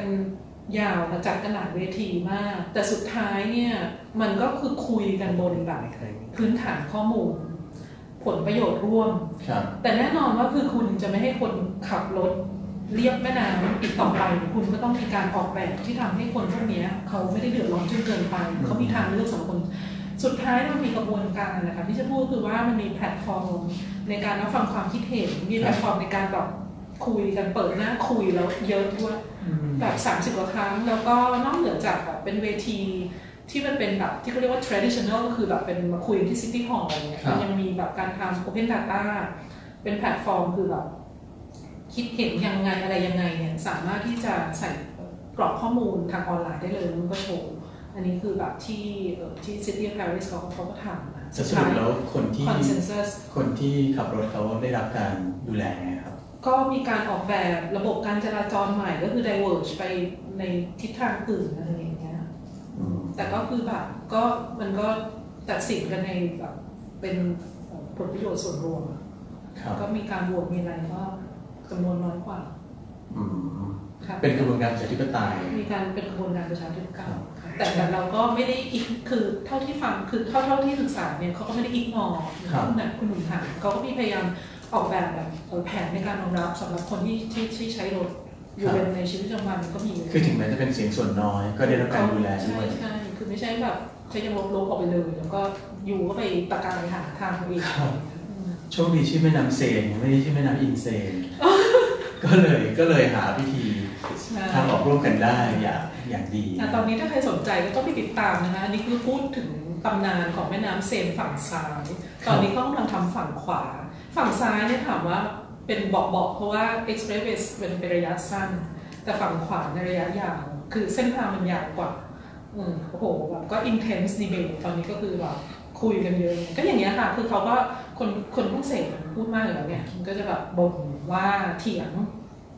Speaker 2: ยาวค่ะจัดกันหลายเวทีมาก แต่สุดท้ายเนี่ย มันก็คือคุยกันบนแบบพื้นฐานข้อมูล ผลประโยชน์ร่วม
Speaker 1: ครับ
Speaker 2: แต่แน่นอนว่าคือคุณจะไม่ให้คนขับรถ เรียบแม่น้ำอีกต่อไป คุณก็ต้องมีการออกแบบที่ทำให้คนพวกเนี้ยเขาไม่ได้เดือดร้อนจนเกินไป เขามีทางเลือกสำหรับคนสุดท้ายมันมีกระบวนการนะคะที่จะพูดคือว่ามันมีแพลตฟอร์มในการรับฟังความคิดเห็น มีแพลตฟอร์มในการแบบคุยกันเปิดหน้าคุยแล้วเยอะด้วยแบบ 30กว่าครั้ง แล้วก็นอกเหนือจากแบบเป็นเวทีที่มันเป็นแบบที่เขาเรียกว่า traditional ก็คือแบบเป็นมาคุยที่ city hall อะไรเงี้ย
Speaker 1: ครับ
Speaker 2: มันยังมีแบบการทำ open data เป็นแพลตฟอร์มคือแบบ คิดเห็นยังไงอะไรยังไงเนี่ยสามารถที่จะใส่กรอกข้อมูลทางออนไลน์ได้เลยแล้วมันก็โชว์อันนี้คือแบบที่เอ่อที่ City of Paris เขาเขาก็ทำนะ
Speaker 1: จะสรุปแล้วคนที่
Speaker 2: consensus
Speaker 1: คนที่ขับรถเขาได้รับการดูแลไงครับ
Speaker 2: ก็มีการออกแบบระบบการจราจรใหม่ก็คือ diverge ไปในทิศทางอื่นอะไรอย่างเงี้ย
Speaker 1: อืม
Speaker 2: แต่ก็คือแบบก็มันก็ตัดสินกันในแบบเป็นเอ่อผลประโยชน์ส่วนรวมอะ
Speaker 1: ครับ
Speaker 2: ก็มีการโหวตมีอะไรก็ จำนวนน้อยกว่า
Speaker 1: อืม
Speaker 2: ค่ะ
Speaker 1: เป็นกระบวนการประชาธิปไตย
Speaker 2: มีการเป็นกระบวนการประชาธิปไต
Speaker 1: ครั
Speaker 2: ย
Speaker 1: บ
Speaker 2: แต่แต่เราก็ไม่ได้อีกคือเท่าที่ฟังคือเท่าเท่าที่ศึกษาเนี่ยเขาก็ไม่ได้อีกนอ
Speaker 1: ครับ
Speaker 2: คุณนะคุณหนุ่มถามเขาก็มีพยายามออกแบบแบบเอ่อแผนในการรองรับสำหรับคนที่ที่ที่ใช้รถอยู่เป็นในชีวิตประจำวันก็มี
Speaker 1: คือถึงแม้จะเป็นเสียงส่วนน้อย ก็ได้รับการดูแลด้
Speaker 2: ใช่
Speaker 1: วย
Speaker 2: ใช่คือไม่ใช่แบบใช้ยังลบลบออกไปเลย แล้วก็อยู่ก็ไปตะการหาทางตัวเอง
Speaker 1: ครับ
Speaker 2: อืม
Speaker 1: โชคดีชื่อแม่น้ำเซนไม่ได้ชื่อแม่น้ำอินเซนก็เลยก็เลยหาวิธี
Speaker 2: ใช่
Speaker 1: ทางออกร่วมกันได้อย่างอย่างดี
Speaker 2: อะตอนนี้ถ้าใครสนใจก็ต้องไปติดตามนะคะอันนี้คือพูดถึงตำนานของแม่น้ำเซนฝั่งซ้าย ตอนนี้เขากำลังทำฝั่งขวา ฝั่งซ้ายเนี่ยถามว่าเป็นเบาๆเพราะว่า expressway เป็นเป็นระยะสั้น แต่ฝั่งขวาในระยะยาว คือเส้นทางมันยาวกว่าอืมโอ้โหแบบก็ intense debate ตอนนี้ก็คือแบบคุยกันเยอะ ก็อย่างเงี้ยค่ะ คือเขาก็ คนคนผู้เสพมันพูดมากอยู่แล้วเนี่ยมันก็จะแบบบ่นว่าเถียง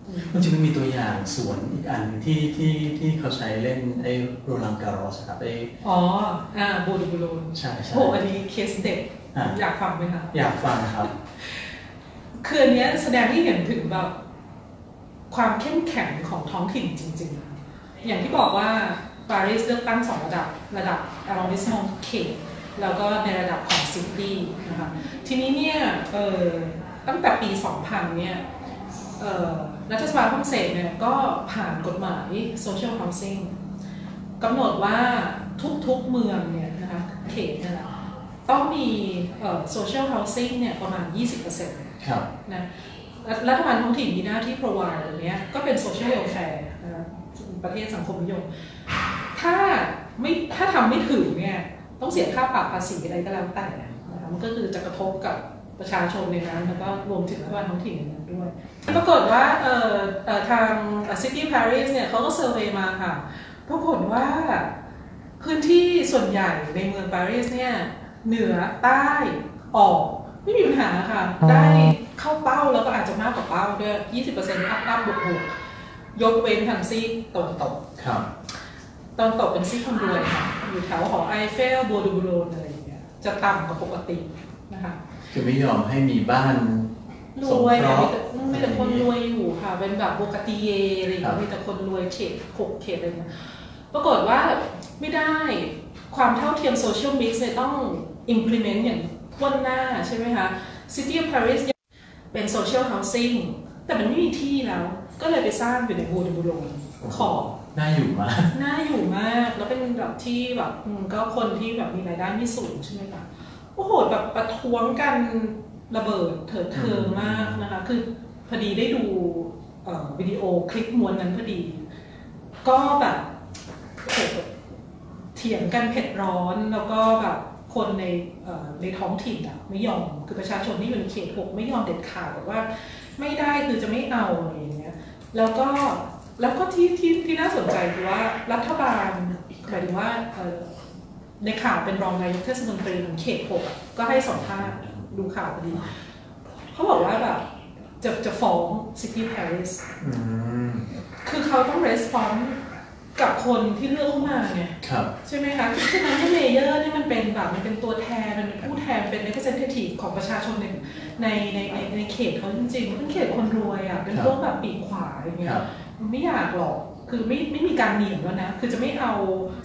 Speaker 2: อืม
Speaker 1: มันจะมีตัวอย่างสวนอีกอันที่ที่ที่เขาใช้เล่นไอ้โรลังการอสครับไอ้
Speaker 2: อ๋ออ่าบูดูบูโลน
Speaker 1: ใช่ใช่
Speaker 2: โหอันนี้เคสเด็ด
Speaker 1: อะ
Speaker 2: อยากฟังไหมคะ
Speaker 1: อยากฟังครับ
Speaker 2: คืออันเนี้ยแสดงให้เห็นถึงแบบความเข้มแข็งของท้องถิ่นจริง ๆ อย่างที่บอกว่าปารีสเลือกตั้งสองระดับระดับ arrondissement เขต แล้วก็ในระดับของซิตี้นะคะทีนี้เนี่ยเออตั้งแต่ปี 2000 เนี่ยเอ่อรัฐสภาฝรั่งเศสเนี่ยก็ผ่านกฎหมาย social housing กำหนดว่าทุกๆเมืองเนี่ยนะคะเขตเนี่ยนะต้องมีเอ่อ social housing เนี่ยประมาณ 20%
Speaker 1: ครับ
Speaker 2: นะรัฐรัฐบาลท้องถิ่นมีหน้าที่ provide ตรงเนี้ยก็เป็น social welfare นะคะประเทศสังคมนิยม ถ้าไม่ถ้าทำไม่ถึงเนี่ย ต้องเสียค่าปรับภาษีอะไรก็แล้วแต่นะคะมันก็คือจะกระทบกับประชาชนในนั้นแล้วก็รวมถึงรัฐบาลท้องถิ่นในนั้นด้วย ปรากฏว่าเอ่อเอ่อทาง City Paris เนี่ยเขาก็ survey มาค่ะ ปรากฏว่าพื้นที่ส่วนใหญ่ในเมืองปารีสเนี่ยเหนือใต้ออกไม่มีปัญหาค่ะ ได้เข้าเป้าแล้วก็อาจจะมากกว่าเป้าด้วย 20% up up บวกบวกยกเว้นทางซีกตะวันตก
Speaker 1: ครับ
Speaker 2: ตะวันตกเป็นซีกคนรวยค่ะอยู่แถวหอไอเฟล Bois de Boulogne อะไรอย่างเงี้ยจะต่ำกว่าปกตินะคะ
Speaker 1: คือไม่ยอมให้มีบ้าน
Speaker 2: ร
Speaker 1: สง
Speaker 2: วย
Speaker 1: เค
Speaker 2: ค่ะ
Speaker 1: ราะ
Speaker 2: มี
Speaker 1: ห์
Speaker 2: แต่มีแต่คนรวยอยู่ค่ะ เป็นแบบโบกาติเยอะไรอย่าง
Speaker 1: ครั
Speaker 2: เงี้
Speaker 1: บ
Speaker 2: ยมีแต่คนรวยเขตหกเขตอะไรเงี้ยปรากฏว่าไม่ได้ความเท่าเทียมโซเชียลมิกซ์เนี่ยต้อง implement อย่างทั่วหน้าใช่ไหมคะ City of Paris เนี่ยเป็น social housing แต่มันไม่มีที่แล้ว ก็เลยไปสร้างอยู่ในบูดบูโรขอบ
Speaker 1: น่าอยู่มาก
Speaker 2: น่าอยู่มาก แล้วเป็นแบบที่แบบก็คนที่แบบมีรายได้ไม่สูงใช่ไหมคะโอ้โหแบบประท้วงกันระเบิดเถิดเทิงมากนะคะ คือพอดีได้ดูวิดีโอคลิปม้วนนั้นพอดี ก็แบบเถียงกันเผ็ดร้อนแล้วก็แบบคนในในท้องถิ่นอะไม่ยอมคือประชาชนที่อยู่ในเขตหกไม่ยอมเด็ดขาดแบอกว่า ไม่ได้คือจะไม่เอาอะไรอย่างเงี้ยแล้วก็ แล้วก็ที่ที่ที่น่าสนใจคือว่ารัฐบาลหมายถึงว่าเอ่อในข่าวเป็นรองนายกเทศมนตรีของเขตหกอะก็ให้สัมภาษณ์ดูข่าวพอดีเขาบอกว่าแบบจะจะฟ้อง City Paris
Speaker 1: อืม
Speaker 2: คือเขาต้อง respond กับคนที่เลือกเข้ามาไง
Speaker 1: ครับ
Speaker 2: ใช่ไหมคะคือฉะนั้นเนี่ยเลเยอร์เนี่ยมันเป็นแบบมันเป็นตัวแทน มันเป็นผู้แทนเป็น representative ของประชาชนในในในในในเขตเขาจริงๆเป็นเขตคนรวยอะเป็น
Speaker 1: ครับ
Speaker 2: พวกแบบปีกขวาอย่างเงี้
Speaker 1: ค
Speaker 2: ย
Speaker 1: รับ
Speaker 2: มัน ไม่อยากหรอกคือไม่ไม่มีการเหนี่ยมแล้วนะ คือจะไม่เอา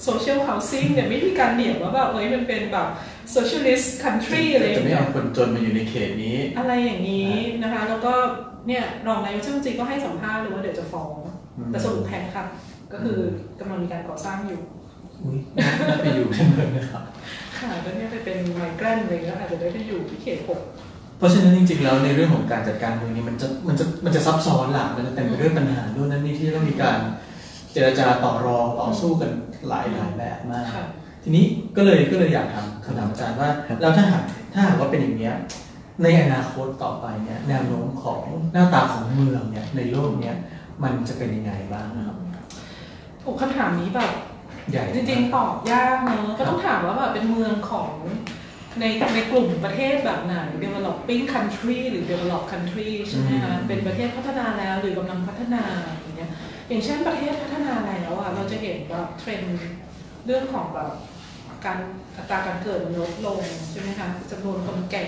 Speaker 2: social housing เนี่ยไม่มีการเหนี่ยมว่าแบบเอ้ยมันเป็นแบบ socialist country อะไรอย่า
Speaker 1: จะ
Speaker 2: ง
Speaker 1: ไม่
Speaker 2: เงี้ย
Speaker 1: เอาคนจนมาอยู่ในเขตนี้
Speaker 2: อะไรอย่างนี้นะคะ แล้วก็เนี่ยรองนายกเทศมนตรีก็ให้สัมภาษณ์เลยว่าเดี๋ยวจะฟ้อง
Speaker 1: อืม
Speaker 2: แต่สรุปแพ้ค่ะ ก็คือกำลังมีการก่อสร้างอยู่
Speaker 1: อุ๊ยน่าไปอยู่ที่เมืองนะครับ
Speaker 2: ค่ะแล้วเนี่ยไปเป็นไมเกรนเลยก็อาจจะได้ไปอยู่ที่เขตหก
Speaker 1: เพ ราะฉะนั้นจริงๆแล้วในเรื่องของการจัดการเมืองนี้มันจะมันจะมันจะซับซ้อนหลักมันจะเต็มไปด้วยปัญหาด้วยนั้นนี่ที่ต้องมีการเจรจาต่อรองต่อสู้กันหลายหลายแบบมาก
Speaker 2: ค่ะ
Speaker 1: ทีนี้ก็เลยก็เลยอยากถามคำถามอาจารย์ว่าแล้วถ้าหากถ้าหากว่าเป็นอย่างเนี้ยในอนาคตต่อไปเนี่ยแนวโน้มของหน้าตาของเมืองเนี่ยในโลกเนี่ยมันจะเป็นยังไงบ้างนะครับ
Speaker 2: โอ้คำถามนี้แบบ
Speaker 1: ใหญ่
Speaker 2: จริงๆตอบยากเนอะก็ต้องถามว่าแบบเป็นเมืองของ ในในกลุ่มประเทศแบบไหน developing country หรือ develop country ใช่ไหมคะเป็นประเทศพัฒนาแล้วหรือกำลังพัฒนาอย่างเงี้ยอย่างเช่นประเทศพัฒนาแล้วอะเราจะเห็นแบบเทรนด์เรื่องของแบบการอัตราการเกิดมันลดลงใช่ไหมคะจำนวนคนแก่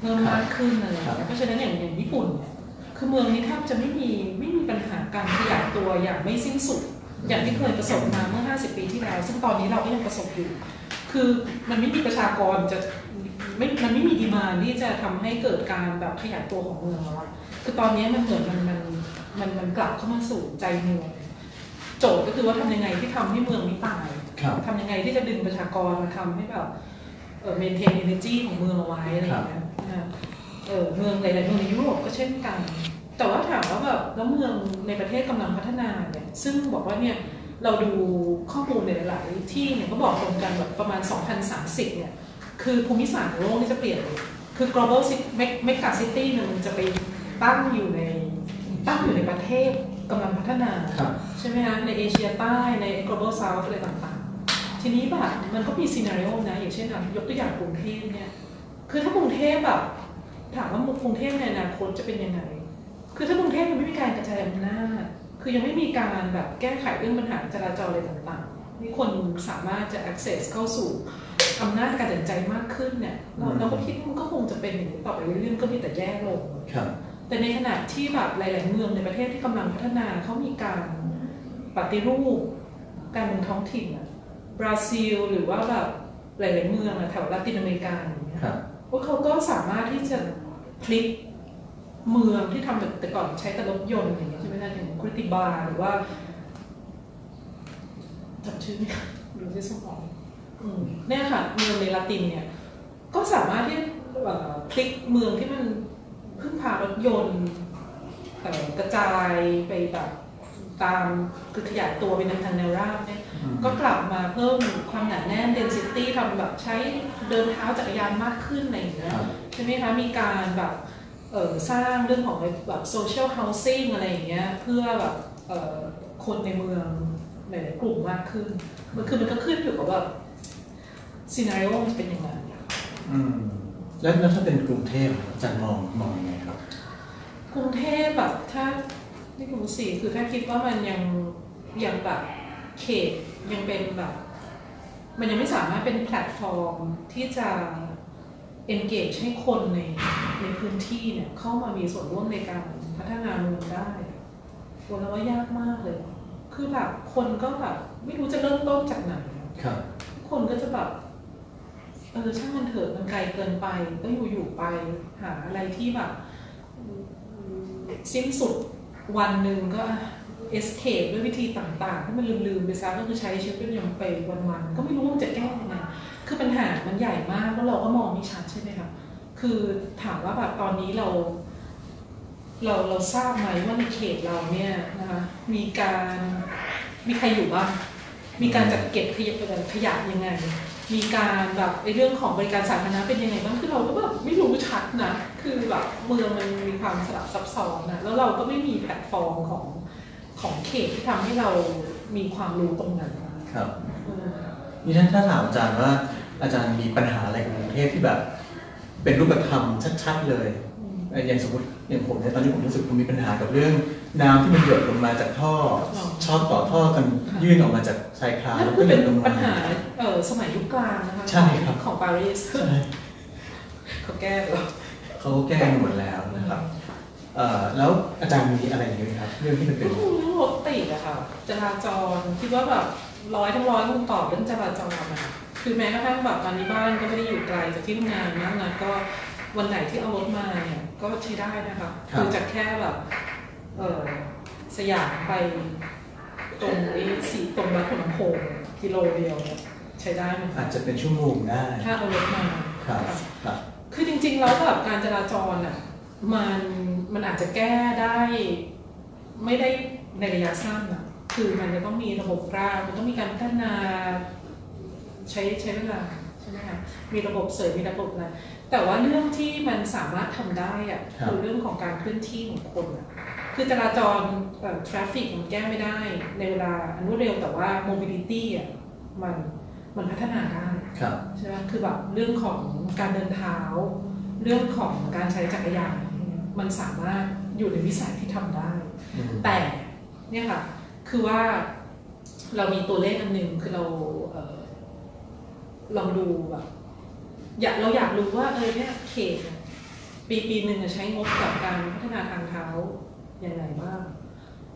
Speaker 2: เพิ่มมากขึ้นอะไรอย่างเงี้ยเพราะฉะนั้นอย่างอย่างญี่ปุ่นเนี่ยคือเมืองนี้แทบจะไม่มีไม่มีปัญหาการขยายตัวอย่างไม่สิ้นสุด อย่างที่เคยประสบมาเมื่อ 50 ปีที่แล้ว ซึ่งตอนนี้เราก็ยังประสบอยู่ คือมันไม่มีประชากรจะไม่มันไม่มีดีมานที่จะทำให้เกิดการแบบขยายตัวของเมืองแล้วอะคือตอนนี้มันเหมือนมันมันมันมันกลับเข้ามาสู่ใจเมืองโจทย์ก็คือว่าทำยังไงที่ทำให้เมืองไม่ตาย
Speaker 1: ครับ
Speaker 2: ทำยังไงที่จะดึงประชากรมาทำให้แบบเออ maintain energy ของเมืองเอาไว้อะไรอย่างเงี้ยนะเออเมืองหลายๆเมืองในยุโรปก็เช่นกัน แต่ว่าถามว่าแบบแล้วเมืองในประเทศกำลังพัฒนาเนี่ยซึ่งบอกว่าเนี่ย เราดูข้อมูลในหลายๆที่เนี่ยก็บอกตรงกันแบบประมาณ 2030 เนี่ย คือภูมิศาสตร์ของโลกนี่จะเปลี่ยนเลยคือ global city mega city เนี่ยมันจะไปตั้งอยู่ในตั้งอยู่ในประเทศกำลังพัฒนา
Speaker 1: ครับ
Speaker 2: ใช่ไหมคะในเอเชียใต้ใน global south อะไรต่างๆ ทีนี้แบบมันก็มีซีนารีโอนะ อย่างเช่นอะยกตัวอย่างกรุงเทพเนี่ย คือถ้ากรุงเทพแบบถามว่ากรุงเทพในอนาคตจะเป็นยังไง คือถ้ากรุงเทพมันไม่มีการกระจายอำนาจ คือยังไม่มีการแบบแก้ไขเรื่องปัญหาจราจรอะไรต่างๆที่คนสามารถจะ access เข้าสู่อำนาจการตัดสินใจมากขึ้นเนี่ยเรา
Speaker 1: อืม
Speaker 2: เราก็คิดว่ามันก็คงจะเป็นอย่างนี้ต่อไปเรื่อยๆก็มีแต่แย่ลง
Speaker 1: ครับ
Speaker 2: แต่ในขณะที่แบบหลาย ๆ เมืองในประเทศที่กำลังพัฒนาเขามีการปฏิรูปการเมืองท้องถิ่นอะบราซิล หรือว่าแบบหลาย ๆ เมืองอะแถวลาตินอเมริกาอย่างเงี้ย
Speaker 1: ครับ
Speaker 2: ว่าเขาก็สามารถที่จะพลิก เมืองที่ทำแบบแต่ก่อนใช้แต่รถยนต์อย่างเงี้ยใช่ไหมคะอย่างคริติบาหรือว่าจำชื่อไม่ได้ดูที่สมองอืมเนี่ยค่ะเมืองในลาตินเนี่ย ก็สามารถที่เอ่อพลิกเมืองที่มันพึ่งพารถยนต์เอ่อกระจายไปแบบตามคือขยายตัวไปในทางแนวราบเนี่ยก็กลับมาเพิ่มความหนาแน่น density ทำแบบใช้เดินเท้าจักรยานมากขึ้นอะไรอย่างเงี้ย
Speaker 1: ครับ
Speaker 2: ใช่ไหมคะ มีการแบบเอ่อ สร้างเรื่องของแบบ social housing อะไรอย่างเงี้ยเพื่อแบบเอ่อคนในเมืองหลายๆกลุ่มมากขึ้น มันคือมันก็ขึ้นอยู่กับแบบซีนารีโอมันเป็นยังไง
Speaker 1: อืมแล้วแล้วถ้าเป็นกรุงเทพอาจารย์มองมองยังไงครับ
Speaker 2: กรุงเทพแบบถ้าไม่รู้สิคือถ้าคิดว่ามันยังยังแบบเขตยังเป็นแบบ มันยังไม่สามารถเป็นแพลตฟอร์มที่จะ engage ให้คนในในพื้นที่เนี่ยเข้ามามีส่วนร่วมในการพัฒนาเมืองได้ตัวเราว่ายากมากเลย คือแบบคนก็แบบไม่รู้จะเริ่มต้นจากไหน
Speaker 1: ครับ
Speaker 2: ทุกคนก็จะแบบเออช่างมันเถอะมันไกลเกินไป ก็อยู่อยู่ๆไปหาอะไรที่แบบอืมสิ้นสุดวันหนึ่งก็ escape ด้วยวิธีต่างๆที่มันลืมๆไปซะก็คือใช้ชีวิตเป็นอย่างไปวันๆก็ไม่รู้ว่ามันจะแก้ยังไง คือปัญหามันใหญ่มากแล้วเราก็มองไม่ชัดใช่ไหมคะคือถามว่าแบบตอนนี้เรา เราเราทราบไหมว่าในเขตเราเนี่ยนะคะมีการมีใครอยู่บ้างมีการจัดเก็บขยะขยะยังไง มีการแบบในเรื่องของบริการสาธารณะเป็นยังไงบ้างคือเราก็แบบไม่รู้ชัดนะคือแบบเมืองมันมีความสลับซับซ้อนนะแล้วเราก็ไม่มีแพลตฟอร์มของของเขตที่ทำให้เรามีความรู้ตรงนั้นนะครับเออ
Speaker 1: นี่ถ้าถ้าถามอาจารย์ว่า อาจารย์มีปัญหาอะไรกับกรุงเทพที่แบบ เป็นรูปธรรมชัดๆเลย
Speaker 2: อืม
Speaker 1: เอ่ออย่างสมมติอย่างผมเนี่ยตอนนี้ผมรู้สึกผมมีปัญหากับเรื่อง น้ำที่มันหยดลงมาจากท่อ
Speaker 2: อ๋อ
Speaker 1: ชอบต่อท่อกันยื่นออกมาจากชายคา
Speaker 2: นั่
Speaker 1: แล้ว
Speaker 2: น
Speaker 1: ก็
Speaker 2: คือ
Speaker 1: หย
Speaker 2: เป็น
Speaker 1: ดลงมา
Speaker 2: ปัญหาเออสมัยยุคกลางนะคะ
Speaker 1: ใช่ครับ
Speaker 2: ของปารีส
Speaker 1: ใช่
Speaker 2: เขาแก้ไปแล้ว
Speaker 1: เขาก็แก้กันหมดแล้วนะครับเอ่อแล้วอาจารย์มีอะไรอย่างนี้ไหมครับเรื่องที่มันเป็น
Speaker 2: ก็คงเรื่องรถติดอะค่ะจราจรคิดว่าแบบร้อยทั้งร้อยคงตอบเรื่องจราจรอะ คือแม้กระทั่งแบบตอนนี้บ้านก็ไม่ได้อยู่ไกลจากที่ทำงานมากนะก็วันไหนที่เอารถมาเนี่ยก็ใช้ได้นะคะคือจากแค่แบบเออสยามไปตรงไอ้สีตรงวัดหัวลำโพงกิโลเดียวเนี่ยใช้ได้ไหม
Speaker 1: อาจจะเป็นชั่วโมงได้
Speaker 2: ถ้าเอารถมา
Speaker 1: ครับ
Speaker 2: ค่ะ
Speaker 1: ครับ
Speaker 2: คือจริงๆแล้วแบบการจราจรอะมันมันอาจจะแก้ได้ ไม่ได้ในระยะสั้นอะคือมันจะต้องมีระบบรางมันต้องมีการพัฒนา ใช้ใช้เวลาใช่ไหมคะมีระบบเสริมมีระบบอะไรแต่ว่าเรื่องที่มันสามารถทำได้อะคือเรื่องของการเคลื่อนที่ของคนอะคือจราจรเอ่อ traffic มันแก้ไม่ได้ ในเวลาอันรวดเร็วแต่ว่า mobility อะมันมันพัฒนาได้
Speaker 1: ครับ
Speaker 2: ใช่ไหมคือแบบเรื่องของการเดินเท้า เรื่องของการใช้จักรยานเนี่ยมันสามารถอยู่ในวิสัยที่ทำได้
Speaker 1: อืม
Speaker 2: แต่เนี่ยค่ะคือว่าเรามีตัวเลขอันหนึ่งคือเราเอ่อ ลองดูแบบอยากเราอยากรู้ว่าเออเนี่ยเขตเนี่ยปีปีหนึ่งอะใช้งบกับการพัฒนาทางเท้าอย่างไรบ้าง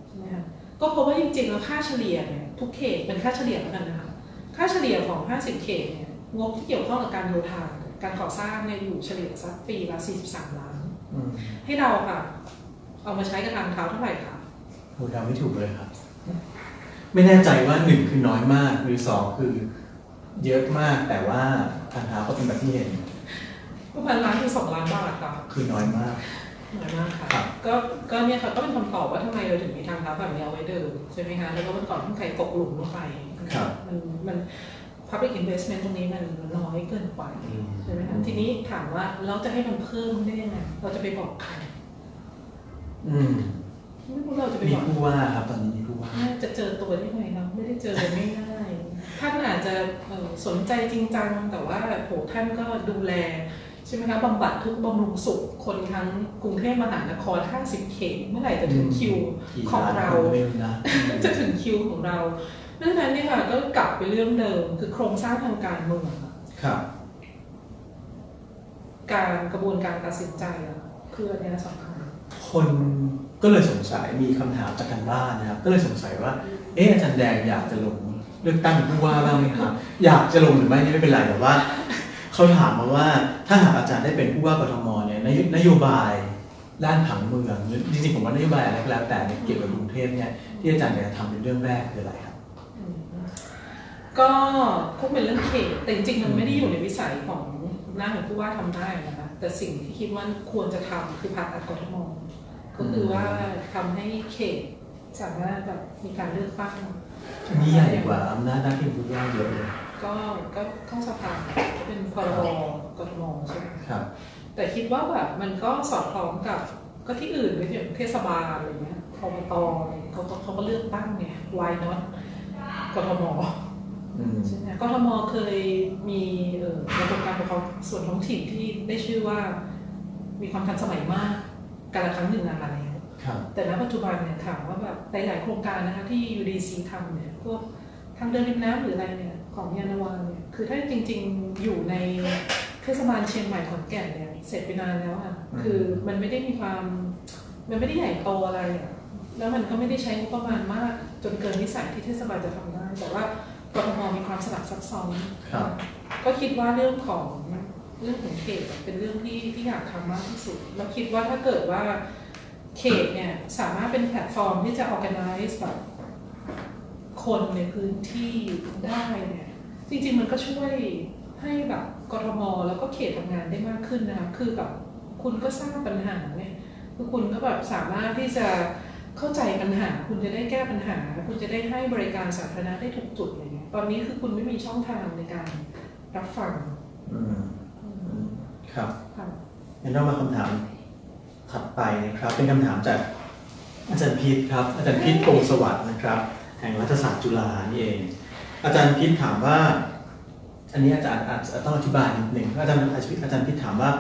Speaker 2: ใช่ไหมคะก็เพราะว่าจริงๆแล้วค่าเฉลี่ยเนี่ยทุกเขตเป็นค่าเฉลี่ยแล้วกันนะคะค่าเฉลี่ยของ 50 เขตเนี่ยงบที่เกี่ยวข้องกับการโยธาการก่อสร้างเนี่ยอยู่เฉลี่ยสักปีละ 43 ล้าน
Speaker 1: อืม
Speaker 2: ให้เราค่ะ เอามาใช้กับทางเท้าเท่าไหร่คะ
Speaker 1: โหเดาไม่ถูกเลยครับ ไม่แน่ใจว่าหนึ่งคือน้อยมากหรือสองคือ เยอะมากแต่ว่าทางเท้าก็เป็นแบบที่เห็น
Speaker 2: ประมาณล้านถึงสองล้านบาทค่ะ
Speaker 1: คือน้อยมาก
Speaker 2: น้อยมากค่ะ
Speaker 1: ครับ
Speaker 2: ก็ก็เนี่ยค่ะก็เป็นคำตอบว่าทำไมเราถึงมีทางเท้าแบบนี้เอาไว้เดินใช่ไหมคะแล้วก็มันก่อนที่ใครตกหลุมลงไป
Speaker 1: ครับ
Speaker 2: มันมัน public investment ตรงนี้มันน้อยเกินไป
Speaker 1: อืม
Speaker 2: ใช่ไหมคะทีนี้ถามว่าเราจะให้มันเพิ่มได้ยังไงเราจะไปบอกใคร
Speaker 1: อืม
Speaker 2: ไม่รู้เราจะไป
Speaker 1: มี
Speaker 2: บอก
Speaker 1: ผู้ว่าครับตอนนี้มีผู้ว่า
Speaker 2: น่าจะเจอตัวได้ไหมเนาะไม่ได้เจอไม่ง่าย ท่านอาจจะเอ่อสนใจจริงจัง แต่ว่าโหท่านก็ดูแลใช่ไหมคะบำบัดทุกข์บำรุงสุขคนทั้งกรุงเทพมหานคร 50 เขตเมื่อไหร่จะถึงคิว
Speaker 1: กี่
Speaker 2: ของ
Speaker 1: ล้าน
Speaker 2: เรา
Speaker 1: คนก็ไม่รู้นะ
Speaker 2: จะถึงคิวของเราดังนั้นเนี่ยค่ะก็กลับไปเรื่องเดิมคือโครงสร้างทางการเมืองอะ
Speaker 1: ครับ
Speaker 2: การกระบวนการตัดสินใจอะคืออันเนี้ยสำคัญ
Speaker 1: คนก็เลยสงสัยมีคำถามจากทางบ้านนะครับ ก็เลยสงสัยว่า เอ๊ะอาจารย์แดงอยากจะลง เลือกตั้งผู้ว่าบ้างไหมครับ อยากจะลงหรือไม่นี่ไม่เป็นไรแต่ว่าเขาถามมาว่าถ้าหากอาจารย์ได้เป็นผู้ว่ากทมเนี่ยนโยนโยบายด้านผังเมืองจริงๆผมว่านโยบายอะไรก็แล้วแต่เกี่ยวกับกรุงเทพเนี่ยที่อาจารย์อยากจะทำเป็นเรื่องแรกคืออะไรครับ
Speaker 2: ก็คงเป็นเรื่องเขตแต่จริงๆมันไม่ได้อยู่ในวิสัยของหน้าของผู้ว่าทำได้นะคะแต่สิ่งที่คิดว่าควรจะทำคือผ่าตัดกทมก็คือว่าทำให้เขตสามารถแบบมีการเลือกตั้ง
Speaker 1: อันนี้ใหญ่กว่าอำนาจหน้าที่ของผู้ว่าเยอะเลย
Speaker 2: ก็ก็เข้าสภาก็เป็นพรบกทมใช่ไหม
Speaker 1: ครับ
Speaker 2: แต่คิดว่าแบบมันก็สอดคล้องกับก็ที่อื่นก็อย่างเทศบาลอะไรเงี้ยอบตเนี่ยเขาก็เขาก็เลือกตั้งไง why not กทม
Speaker 1: อืม
Speaker 2: ใช่ไหมกทมเคยมีเอ่อระบบการปกครองส่วนท้องถิ่นที่ได้ชื่อว่า มีความทันสมัยมากการละครั้งหนึ่งนานมาแล้ว
Speaker 1: ครับ
Speaker 2: แต่ณปัจจุบันเนี่ยถามว่าแบบหลายๆโครงการนะคะที่ UDC ทำเนี่ยพวกทางเดินริมน้ำหรืออะไรเนี่ยของยานนาวาเนี่ยคือถ้าจริงๆอยู่ในเทศบาลเชียงใหม่ขอนแก่นเนี่ยเสร็จไปนานแล้วอะคือมันไม่ได้มีความมันไม่ได้ใหญ่โตอะไรอะแล้วมันก็ไม่ได้ใช้งบประมาณมาก จนเกินวิสัยที่เทศบาลจะทำได้ แต่ว่ากทมมีความสลับซับซ้อน
Speaker 1: ครับ
Speaker 2: ก็คิดว่าเรื่องของเรื่องของเขตเป็นเรื่องที่ที่อยากทำมากที่สุด แล้วคิดว่าถ้าเกิดว่า เขตเนี่ยสามารถเป็นแพลตฟอร์มที่จะ organize แบบคนในพื้นที่ได้เนี่ยจริงๆมันก็ช่วยให้แบบกทมแล้วก็เขตทำงานได้มากขึ้นนะคะคือแบบคุณก็สร้างปัญหาเนี่ยคือคุณก็แบบสามารถที่จะเข้าใจปัญหา คุณจะได้แก้ปัญหา คุณจะได้ให้บริการสาธารณะได้ถูกจุดอะไรเงี้ยตอนนี้คือคุณไม่มีช่องทางในการรับฟัง
Speaker 1: อืมอืมครับ
Speaker 2: ค่ะ
Speaker 1: งั้นเรามาคำถาม ถัดไปนะครับ เป็นคำถามจากอาจารย์พิษครับ อาจารย์พิษโพงสวัสดิ์นะครับ แห่งรัฐศาสตร์จุฬานี่เอง อาจารย์พิษถามว่า อันนี้อาจารย์อาจจะต้องอธิบายนิดหนึ่งอาจารย์อาจารย์อาจารย์พิษถามว่า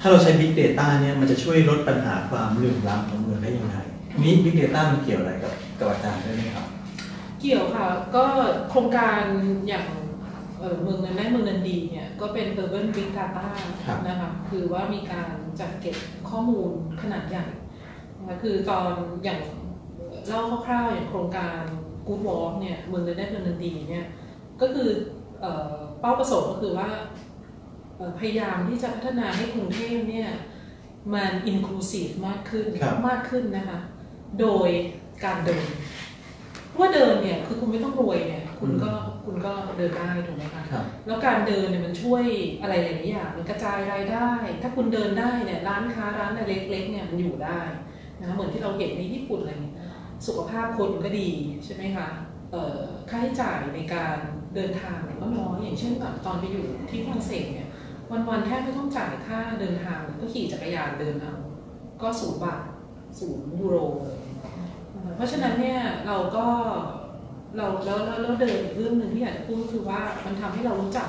Speaker 1: ถ้าเราใช้ Big Data เนี่ยมันจะช่วยลดปัญหาความเหลื่อมล้ำของเมืองได้ยังไงนี้ Big Data มันเกี่ยวอะไรกับกับอาจารย์ด้วยไหมครับ
Speaker 2: เกี่ยวค่ะ ก็โครงการอย่าง เอ่อเมืองเงินแม่เมืองนันดีเนี่ยก็เป็น Urban Big Data
Speaker 1: ครับ
Speaker 2: นะคะคือว่ามีการจัดเก็บข้อมูลขนาดใหญ่นะคะคือตอนอย่างเล่าคร่าวๆอย่างโครงการ Good Walk เนี่ยเมืองเงินแม่เมืองนันดีเนี่ยก็คือเอ่อเป้าประสงค์ก็คือว่าเอ่อพยายามที่จะพัฒนาให้กรุงเทพเนี่ยมัน inclusive มากขึ้น
Speaker 1: ครับ
Speaker 2: มากขึ้นนะคะโดยการเดินเพราะว่าเดินเนี่ยคือคุณไม่ต้องรวยเนี่ยคุณก็ คุณก็เดินได้ถูกไหมคะ
Speaker 1: ครับ
Speaker 2: แล้วการเดินเนี่ยมันช่วยอะไรหลายๆอย่างมันกระจายรายได้ ถ้าคุณเดินได้เนี่ยร้านค้าร้านเล็กๆเนี่ยมันอยู่ได้นะเหมือนที่เราเห็นในญี่ปุ่นอะไรเงี้ยสุขภาพคนก็ดีใช่ไหมคะเอ่อค่าใช้จ่ายในการเดินทางเนี่ยก็น้อยอย่างเช่นแบบตอนไปอยู่ที่ฝรั่งเศสเนี่ยวันๆแทบไม่ต้องจ่ายค่าเดินทางก็ขี่จักรยานเดินเอาก็ศูนย์บาทศูนย์ยูโรเลยนะคะเพราะฉะนั้นเนี่ยเราก็ เราแล้วแล้วแล้วเดินอีกเรื่องหนึ่งที่อยากจะพูดก็คือว่ามันทำให้เรารู้จัก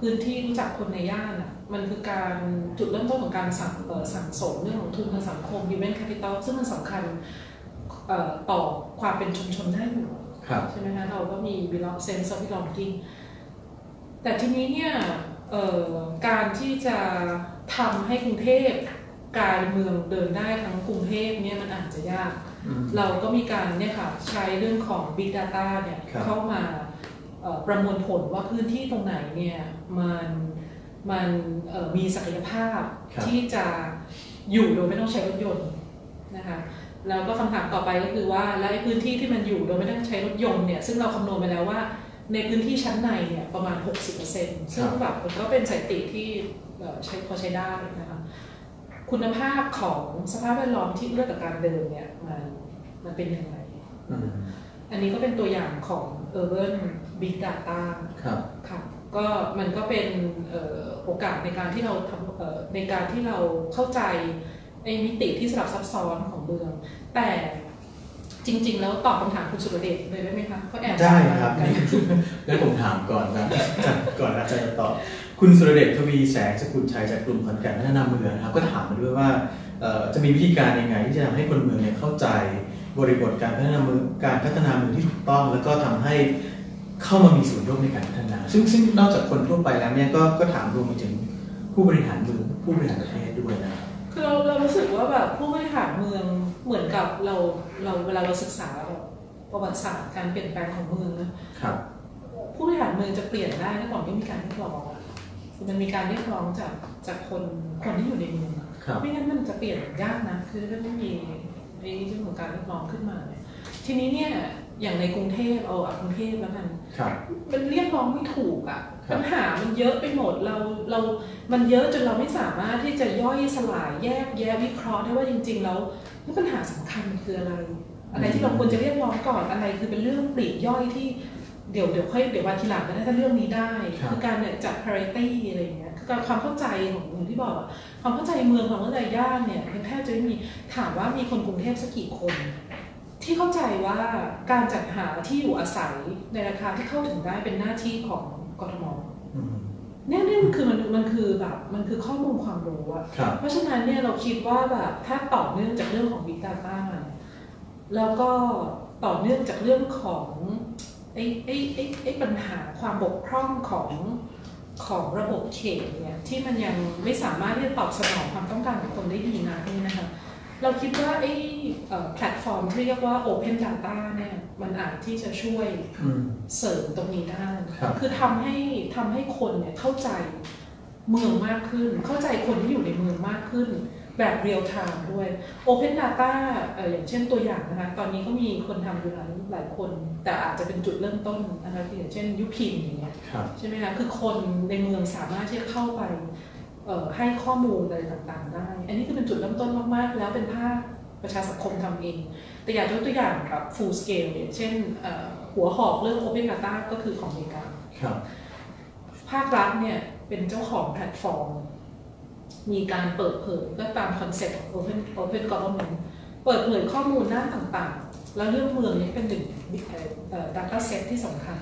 Speaker 2: พื้นที่รู้จักคนในย่านอะมันคือการจุดเริ่มต้นของการสั่งเอ่อสั่งสมเรื่องของทุนทางสังคม human capital ซึ่งมันสำคัญเอ่อต่อความเป็นชุมชนได้อยู่
Speaker 1: ครับ
Speaker 2: ใช่ไหมคะเราก็มี belong sense of belonging แต่ทีนี้เนี่ยเอ่อการที่จะทำให้กรุงเทพกลายเมืองเดินได้ทั้งกรุงเทพเนี่ยมันอาจจะยาก
Speaker 1: อืม
Speaker 2: เราก็มีการเนี่ยค่ะใช้เรื่องของ Big Data เนี่ย
Speaker 1: ครับ
Speaker 2: เข้ามาเอ่อประมวลผลว่าพื้นที่ตรงไหนเนี่ยมันมันเอ่อมีศักยภาพ
Speaker 1: ครับ
Speaker 2: ที่จะอยู่โดยไม่ต้องใช้รถยนต์นะคะแล้วก็คำถามต่อไปก็คือว่าแล้วไอ้พื้นที่ที่มันอยู่โดยไม่ต้องใช้รถยนต์เนี่ยซึ่งเราคำนวณไปแล้วว่าในพื้นที่ชั้นในเนี่ยประมาณ 60%ซึ่งแบบมันก็เป็นสถิติที่เอ่อใช้พอใช้ได้นะคะคุณภาพของสภาพแวดล้อมที่เอื้อต่อการเดินเนี่ยมัน มันเป็นยังไง
Speaker 1: อืม
Speaker 2: อันนี้ก็เป็นตัวอย่างของ Urban Big Data
Speaker 1: ครับ
Speaker 2: ค่ะก็มันก็เป็นเอ่อโอกาสในการที่เราทำเอ่อในการที่เราเข้าใจไอ้มิติที่สลับซับซ้อนของเมือง แต่จริง ๆ แล้วตอบคำถามคุณสุรเดชเลยได้ไหมคะก็แอบ
Speaker 1: ได้ครับ
Speaker 2: กัน
Speaker 1: งั้นผมถามก่อนนะก่อนอาจารย์จะตอบคุณสุรเดชทวีแสงสกุลชัยจากกลุ่มขอนแก่นพัฒนาเมืองนะครับก็ถามมาด้วยว่าเอ่อจะมีวิธีการยังไงที่จะทำให้คนเมืองเนี่ยเข้าใจ บริบทการพัฒนาเมืองการพัฒนาเมืองที่ถูกต้อง แล้วก็ทำให้เข้ามามีส่วนร่วมในการพัฒนา ซึ่งซึ่งนอกจากคนทั่วไปแล้วเนี่ยก็ก็ถามรวมไปถึงผู้บริหารเมืองผู้บริหารประเทศด้วยนะครับ
Speaker 2: คือเราเรารู้สึกว่าแบบผู้บริหารเมืองเหมือนกับเราเราเวลาเราศึกษาแบบประวัติศาสตร์การเปลี่ยนแปลงของเมืองนะครับผู้บริหารเมืองจะเปลี่ยนได้ถ้าก่อนไม่มีการเรียกร้องอะคือมันมีการเรียกร้องจากจากคนคนที่อยู่ในเมืองอะ
Speaker 1: ครับ
Speaker 2: ไม่งั้นมันจะเปลี่ยนยากนะคือถ้าไม่มี ไอ้เรื่องของการเรียกร้องขึ้นมาเนี่ยทีนี้เนี่ยอย่างในกรุงเทพเอาอะกรุงเทพแล้วกัน
Speaker 1: ครับ
Speaker 2: มันเรียกร้องไม่ถูกอะ่ะ
Speaker 1: ครับ
Speaker 2: ปัญหามันเยอะไปหมดเราเรา มันเยอะจนเราไม่สามารถที่จะย่อยสลายแยกแยะวิเคราะห์ได้ว่าจริง ๆ แล้วแล้วปัญหาสำคัญมันคืออะไร อะไรที่เราควรจะเรียกร้องก่อนอะไรคือเป็นเรื่องปลีกย่อยที่เดี๋ยวเดี๋ยวค่อยเดี๋ยววันทีหลังก็ได้ถ้าเรื่องนี้ได้
Speaker 1: ครับ
Speaker 2: คือการเนี่ยจัด parity อะไรอย่างเงี้ย คือการความเข้าใจของอย่างที่บอกอะความเข้าใจเมืองความเข้าใจย่านเนี่ยมันแทบจะไม่มีถามว่ามีคนกรุงเทพสักกี่คน ที่เข้าใจว่าการจัดหาที่อยู่อาศัยในราคาที่เข้าถึงได้เป็นหน้าที่ของกทม
Speaker 1: อืม
Speaker 2: เนี่ยเนี่ยมันคือมันมันคือแบบมันคือข้อมูลความรู้อะ
Speaker 1: ครับ
Speaker 2: เพราะฉะนั้นเนี่ยเราคิดว่าแบบถ้าต่อเนื่องจากเรื่องของ Big Data แล้วก็ต่อเนื่องจากเรื่องของไอ้ไอ้ไอ้ไอ้ปัญหาความบกพร่องของ ของระบบเขตเนี่ยที่มันยังไม่สามารถที่จะตอบสนองความต้องการของคนได้ดีนักนี่นะคะเราคิดว่าไอ้เอ่อแพลตฟอร์มที่เรียกว่า Open Data เนี่ยมันอาจที่จะช่วย
Speaker 1: อืม
Speaker 2: เสริมตรงนี้ได้
Speaker 1: ครับ
Speaker 2: คือทำให้ทำให้คนเนี่ยเข้าใจเมืองมากขึ้น เข้าใจคนที่อยู่ในเมืองมากขึ้น แบบเรียลไทม์ด้วย Open Data เอ่ออย่างเช่นตัวอย่างนะคะ ตอนนี้ก็มีคนทำอยู่หลายหลายคน แต่อาจจะเป็นจุดเริ่มต้นนะคะอย่างเช่นยุพินอย่างเงี้ย
Speaker 1: ครับ
Speaker 2: ใช่ไหมคะคือคนในเมืองสามารถที่จะเข้าไปเอ่อให้ข้อมูลอะไรต่างๆ ได้ อันนี้คือเป็นจุดเริ่มต้นมากๆ แล้วเป็นภาคประชาสังคมทำเอง แต่อยากยกตัวอย่างแบบ full scale อย่างเช่นเอ่อหัวหอกเรื่อง Open Data ก็คือของอเมริกา
Speaker 1: ครับ
Speaker 2: ภาครัฐเนี่ยเป็นเจ้าของแพลตฟอร์ม มีการเปิดเผยก็ตามคอนเซ็ปต์ของ Open Open Government เปิดเผยข้อมูลด้านต่างๆ แล้วเรื่องเมืองนี้เป็นหนึ่งเอ่อ data set ที่สำคัญ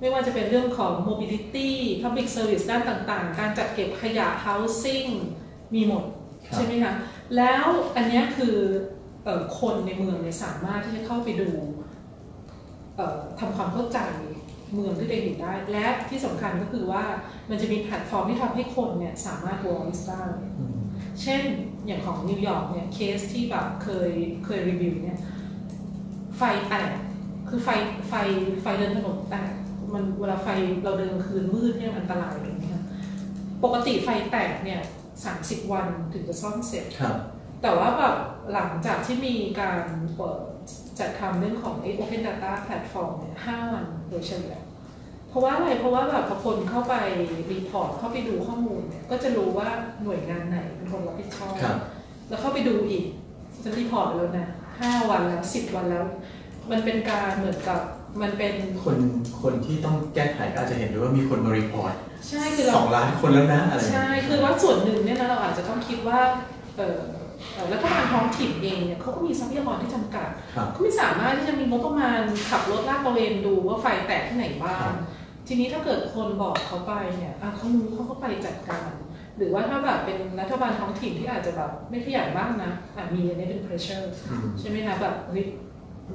Speaker 2: ไม่ว่าจะเป็นเรื่องของ mobility public service ด้านต่างๆ การจัดเก็บขยะ housing มีหมด
Speaker 1: ครับ
Speaker 2: ใช่ไหมคะ แล้วอันเนี้ยคือเอ่อคนในเมืองเนี่ยสามารถที่จะเข้าไปดูเอ่อทำความเข้าใจ เมืองที่ตัวเองอยู่ได้ และที่สำคัญก็คือว่ามันจะมีแพลตฟอร์มที่ทำให้คนเนี่ยสามารถ voice ได้
Speaker 1: อืม
Speaker 2: เช่นอย่างของนิวยอร์กเนี่ยเคสที่แบบเคยเคยรีวิวเนี่ยไฟแตกคือไฟไฟไฟเดินถนนแตกมันเวลาไฟเราเดินกลางคืนมืดเนี่ยมันอันตรายถูกไหมคะปกติไฟแตกเนี่ยสามสิบวันถึงจะซ่อมเสร็จ
Speaker 1: ครับ
Speaker 2: แต่ว่าแบบหลังจากที่มีการเปิดจัดทำเรื่องของไอ้ Open Data Platform เนี่ยห้าวันโดยเฉลี่ย เพราะว่าอะไรเพราะว่าแบบพอคนเข้าไป report เข้าไปดูข้อมูลเนี่ยก็จะรู้ว่าหน่วยงานไหนเป็นคนรับผิดชอบ
Speaker 1: ครับ
Speaker 2: แล้วเข้าไปดูอีกจะ report ไปแล้วนะห้าวันแล้วสิบวันแล้ว มันเป็นการเหมือนกับมันเป็น
Speaker 1: คนคนที่ต้องแก้ไขก็อาจจะเห็นด้วยว่ามีคนมา report
Speaker 2: ใช่คือเรา
Speaker 1: สองล้านคนแล้วนะอะไรอย่าง
Speaker 2: ใช่
Speaker 1: เงี้ย
Speaker 2: คือว่าส่วนหนึ่งเนี่ยนะเราอาจจะต้องคิดว่าเออเอ่อรัฐบาลท้องถิ่นเองเนี่ยเขาก็มีทรัพยากรที่จำกัด
Speaker 1: ครับ
Speaker 2: เขาไม่สามารถที่จะมีงบประมาณขับรถลาดตระเวนดูว่าไฟแตกที่ไหนบ้า
Speaker 1: ครั
Speaker 2: ง
Speaker 1: บ
Speaker 2: ทีนี้ถ้าเกิดคนบอกเขาไปเนี่ยอะเขารู้เขาก็ไปจัดการ หรือว่าถ้าแบบเป็นรัฐบาลท้องถิ่นที่อาจจะแบบไม่ขยันบ้างนะอะมีอันนี้เป็น pressure
Speaker 1: อืม
Speaker 2: ใช่ไหมคะแบบเฮ้ย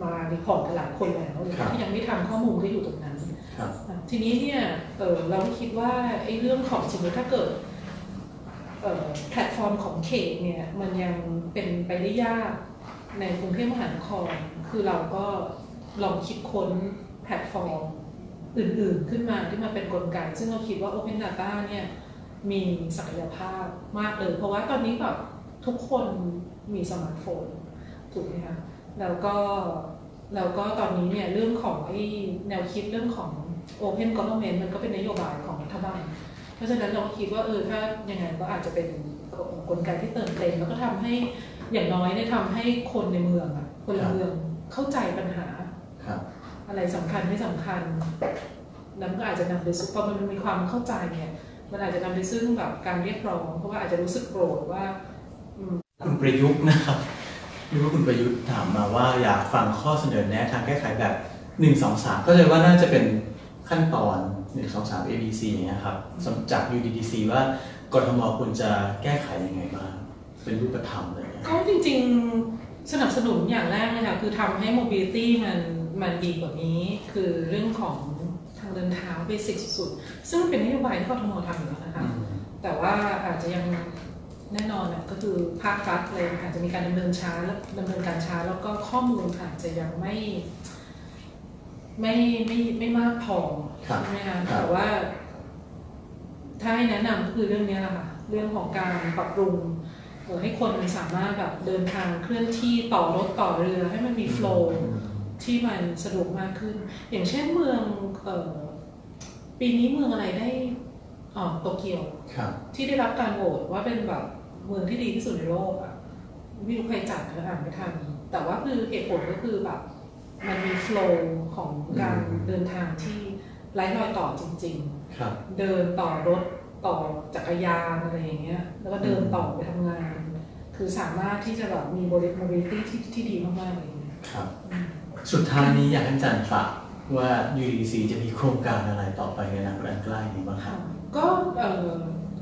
Speaker 2: มารีพอร์ตกันหลายคนแล้วหรือ
Speaker 1: ครับ
Speaker 2: ที่ยังไม่ทำข้อมูลก็อยู่ตรงนั้น
Speaker 1: ครับ
Speaker 2: อะทีนี้เนี่ยเออเราคิดว่าไอ้เรื่องของสมมติถ้าเกิดเอ่อแพลตฟอร์มของเขตเนี่ยมันยังเป็นไปได้ยากในกรุงเทพมหานคร คือเราก็ลองคิดค้นแพลตฟอร์ม อื่นๆขึ้นมาที่มาเป็นกลไก ซึ่งเราคิดว่า Open Data เนี่ยมีศักยภาพมากเลย เพราะว่าตอนนี้แบบทุกคนมีสมาร์ทโฟนถูกไหมคะแล้วก็แล้วก็ตอนนี้เนี่ยเรื่องของไอ้แนวคิดเรื่องของ Open Government มันก็เป็นนโยบายของรัฐบาล เพราะฉะนั้นเราคิดว่าเออถ้ายังไงก็อาจจะเป็นกลไกที่เติมเต็มแล้วก็ทำให้อย่างน้อยเนี่ยทำให้คนในเมืองอะคนในเมืองเข้าใจปัญหา
Speaker 1: ครับ
Speaker 2: อะไรสำคัญไม่สำคัญแล้วมันก็อาจจะนำไปสู่พอมันมีความเข้าใจเนี่ยมันอาจจะนำไปซึ่งแบบการเรียกร้อง เพราะว่าอาจจะรู้สึกโกรธว่า
Speaker 1: คุณประยุทธ์นะครับรู้ว่าคุณประยุทธ์ถามมาว่าอยากฟังข้อเสนอแนะทางแก้ไขแบบ1 2 3 ก็เลยว่าน่าจะเป็นขั้นตอน 1 2 3 ABC อย่างเงี้ยครับสำจาก UDDC ว่ากทมควรจะแก้ไขยังไงบ้างเป็นรูปธรรมอะไรเงี้ย
Speaker 2: ก็จริงๆสนับสนุนอย่างแรกเลยค่ะคือทำให้ mobility มัน มันดีกว่านี้คือเรื่องของทางเดินเท้าเบสิกสุดๆซึ่งมันเป็นนโยบายที่กทมทำอยู่แล้วนะคะ
Speaker 1: อืม
Speaker 2: แต่ว่าอาจจะยังแน่นอนน่ะก็คือภาครัฐเลยอาจจะมีการดำเนินช้าและดำเนินการช้าแล้วก็ข้อมูลอาจจะยังไม่ ไม่ไม่ไม่มากพอ
Speaker 1: ครับ
Speaker 2: ใช่ไหมคะ
Speaker 1: ครับ
Speaker 2: แต่ว่า ถ้าให้แนะนำก็คือเรื่องนี้แหละค่ะเรื่องของการปรับปรุงเอ่อให้คนมันสามารถแบบเดินทางเคลื่อนที่ต่อรถต่อเรือให้มันมีโฟล์ ที่มันสะดวกมากขึ้น อย่างเช่นเมืองเอ่อปีนี้เมืองอะไรได้อ๋อโตเกียว
Speaker 1: ครับ
Speaker 2: ที่ได้รับการโหวตว่าเป็นแบบเมืองที่ดีที่สุดในโลกอะไม่รู้ใครจัดนะอ่านไม่ทันแต่ว่าคือเหตุผลก็คือแบบมันมีโฟล์ของการ
Speaker 1: อืม
Speaker 2: เดินทางที่ไร้รอยต่อจริง
Speaker 1: ครับ
Speaker 2: ๆเดินต่อรถต่อจักรยานอะไรอย่างเงี้ย แล้วก็เดินต่อไปทำงาน คือสามารถที่จะแบบมีบริ mobility ที่ที่ดีมากๆเลยางเงี้ย
Speaker 1: ครับ
Speaker 2: อืม
Speaker 1: สุดท้ายนี้อยากให้อาจารย์ฝากว่า UDC จะมีโครงการอะไรต่อไปในอนาคตอันใกล้นี้บ้างครับ
Speaker 2: ก็เอ่อ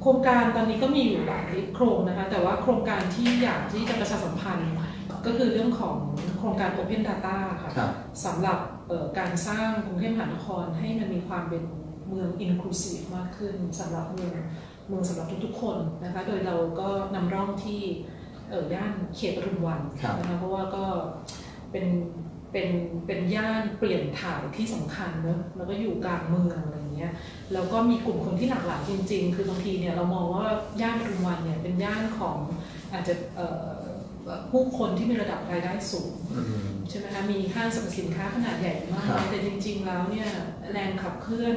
Speaker 2: โครงการตอนนี้ก็มีอยู่หลายโครงนะคะแต่ว่าโครงการที่อยากที่จะประชาสัมพันธ์ ก็คือเรื่องของโครงการ Open Data ค่ะ
Speaker 1: ครับ
Speaker 2: สำหรับเอ่อการสร้างกรุงเทพมหานครให้มันมีความเป็นเมือง inclusive มากขึ้นสำหรับเมืองเมืองสำหรับทุกๆคนนะคะโดยเราก็นำร่องที่เอ่อย่านเขตปทุมวัน
Speaker 1: ครับ
Speaker 2: นะคะเพราะว่าก็เป็น เป็นเป็นย่านเปลี่ยนถ่ายที่สำคัญเนอะแล้วก็อยู่กลางเมืองอะไรอย่างเงี้ยแล้วก็มีกลุ่มคนที่หลากหลายจริง ๆ คือบางทีเนี่ยเรามองว่าย่านปทุมวันเนี่ยเป็นย่านของอาจจะเอ่อผู้คนที่มีระดับรายได้สูง
Speaker 1: อืม
Speaker 2: ใช่ไหมคะมีห้างสรรพสินค้าขนาดใหญ่มาก
Speaker 1: ครับ
Speaker 2: แต่จริง ๆ แล้วเนี่ยแรงขับเคลื่อน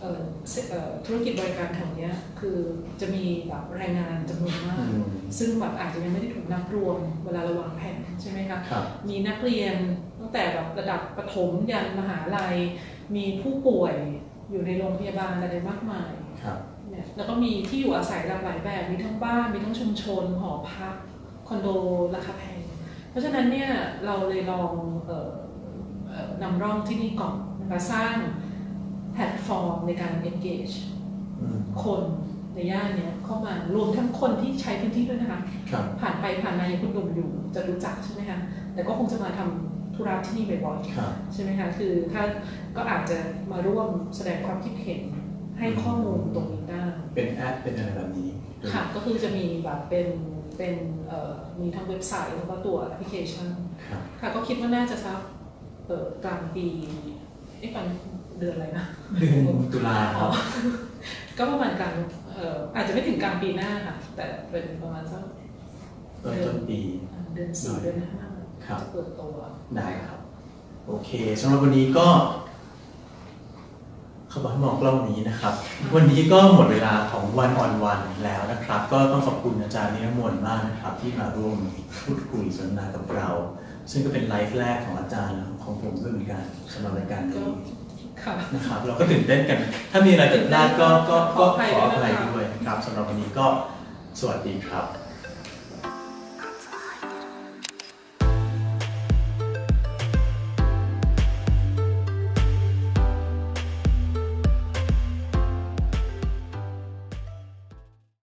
Speaker 2: เอ่อเซเอ่อธุรกิจบริการแถวเนี้ยคือจะมีแบบแรงงานจำนวนมา
Speaker 1: อื
Speaker 2: ก
Speaker 1: ม
Speaker 2: ซึ่งแบบอาจจะยังไม่ได้ถูกนับรวมเวลาเราวางแผนใช่ไหมคะ
Speaker 1: ครับ
Speaker 2: มีนักเรียนตั้งแต่แบบระดับประถมยันมหาลัย มีผู้ป่วยอยู่ในโรงพยาบาลอะไรมากมาย
Speaker 1: ครับ
Speaker 2: เนี่ยแล้วก็มีที่อยู่อาศัยหลากหลายแบบ มีทั้งบ้าน มีทั้งชุมชน หอพัก คอนโดราคาแพง เพราะฉะนั้นเนี่ยเราเลยลองเออเอ่อนำร่องที่นี่ก่อนนะคะสร้างแพลตฟอร์มในการ engage
Speaker 1: อืม
Speaker 2: คน ในย่านเนี้ยเข้ามารวมทั้งคนที่ใช้พื้นที่ด้วยนะคะ
Speaker 1: ครับ
Speaker 2: ผ่านไปผ่านมาอย่างคุณหนุ่มอยู่จะรู้จักใช่ไหมคะแต่ก็คงจะมาทำธุระที่นี่บ่อย
Speaker 1: ครับ
Speaker 2: ๆใช่ไหมคะคือถ้าก็อาจจะมาร่วมแสดงความคิดเห็นให้ข้อมูลตรงนี้ได้
Speaker 1: เป็นแอปเป็นอะไรแบบนี้
Speaker 2: ค่ะก็คือจะมีแบบเป็นเป็นเอ่อมีทั้งเว็บไซต์แล้วก็ตัวแอปพลิเคชัน
Speaker 1: ครับ
Speaker 2: ค่ะก็คิดว่าน่าจะสักเอ่อกลางปีเอ๊ะกลางเดือนอะไรนะ
Speaker 1: เดือนตุลาค
Speaker 2: อ๋
Speaker 1: รั
Speaker 2: อบก็ประมาณกลางเอ่ออาจจะไม่ถึงกลางปีหน้าค่ะ แต่เป็นประมาณสัก
Speaker 1: ต้นต้นปี
Speaker 2: เดือนสี่เดือนห้า
Speaker 1: ครับ
Speaker 2: จะเปิดตัว
Speaker 1: ได้ครับ โอเคสำหรับวันนี้ก็เขาบอกให้มองกล้องนี้นะครับ วันนี้ก็หมดเวลาของ One-on-One แล้วนะครับ ก็ต้องขอบคุณอาจารย์นิรมนต์มากนะครับ ที่มาร่วมพูดคุยสนทนากับเรา ซึ่งก็เป็นไลฟ์แรกของอาจารย์และของผมด้วยเหมือนกันสำหรับรายการ
Speaker 2: ก็
Speaker 1: นี้
Speaker 2: ค่ะ
Speaker 1: นะครับเราก็ตื่นเต้นกัน ถ้ามีอะไรผิดพลาดก็ก็ก็ขออภัย
Speaker 2: ด้วยนะคะ
Speaker 1: ด้วยนะครับสำหรับวันนี้ก็สวัสดีครับ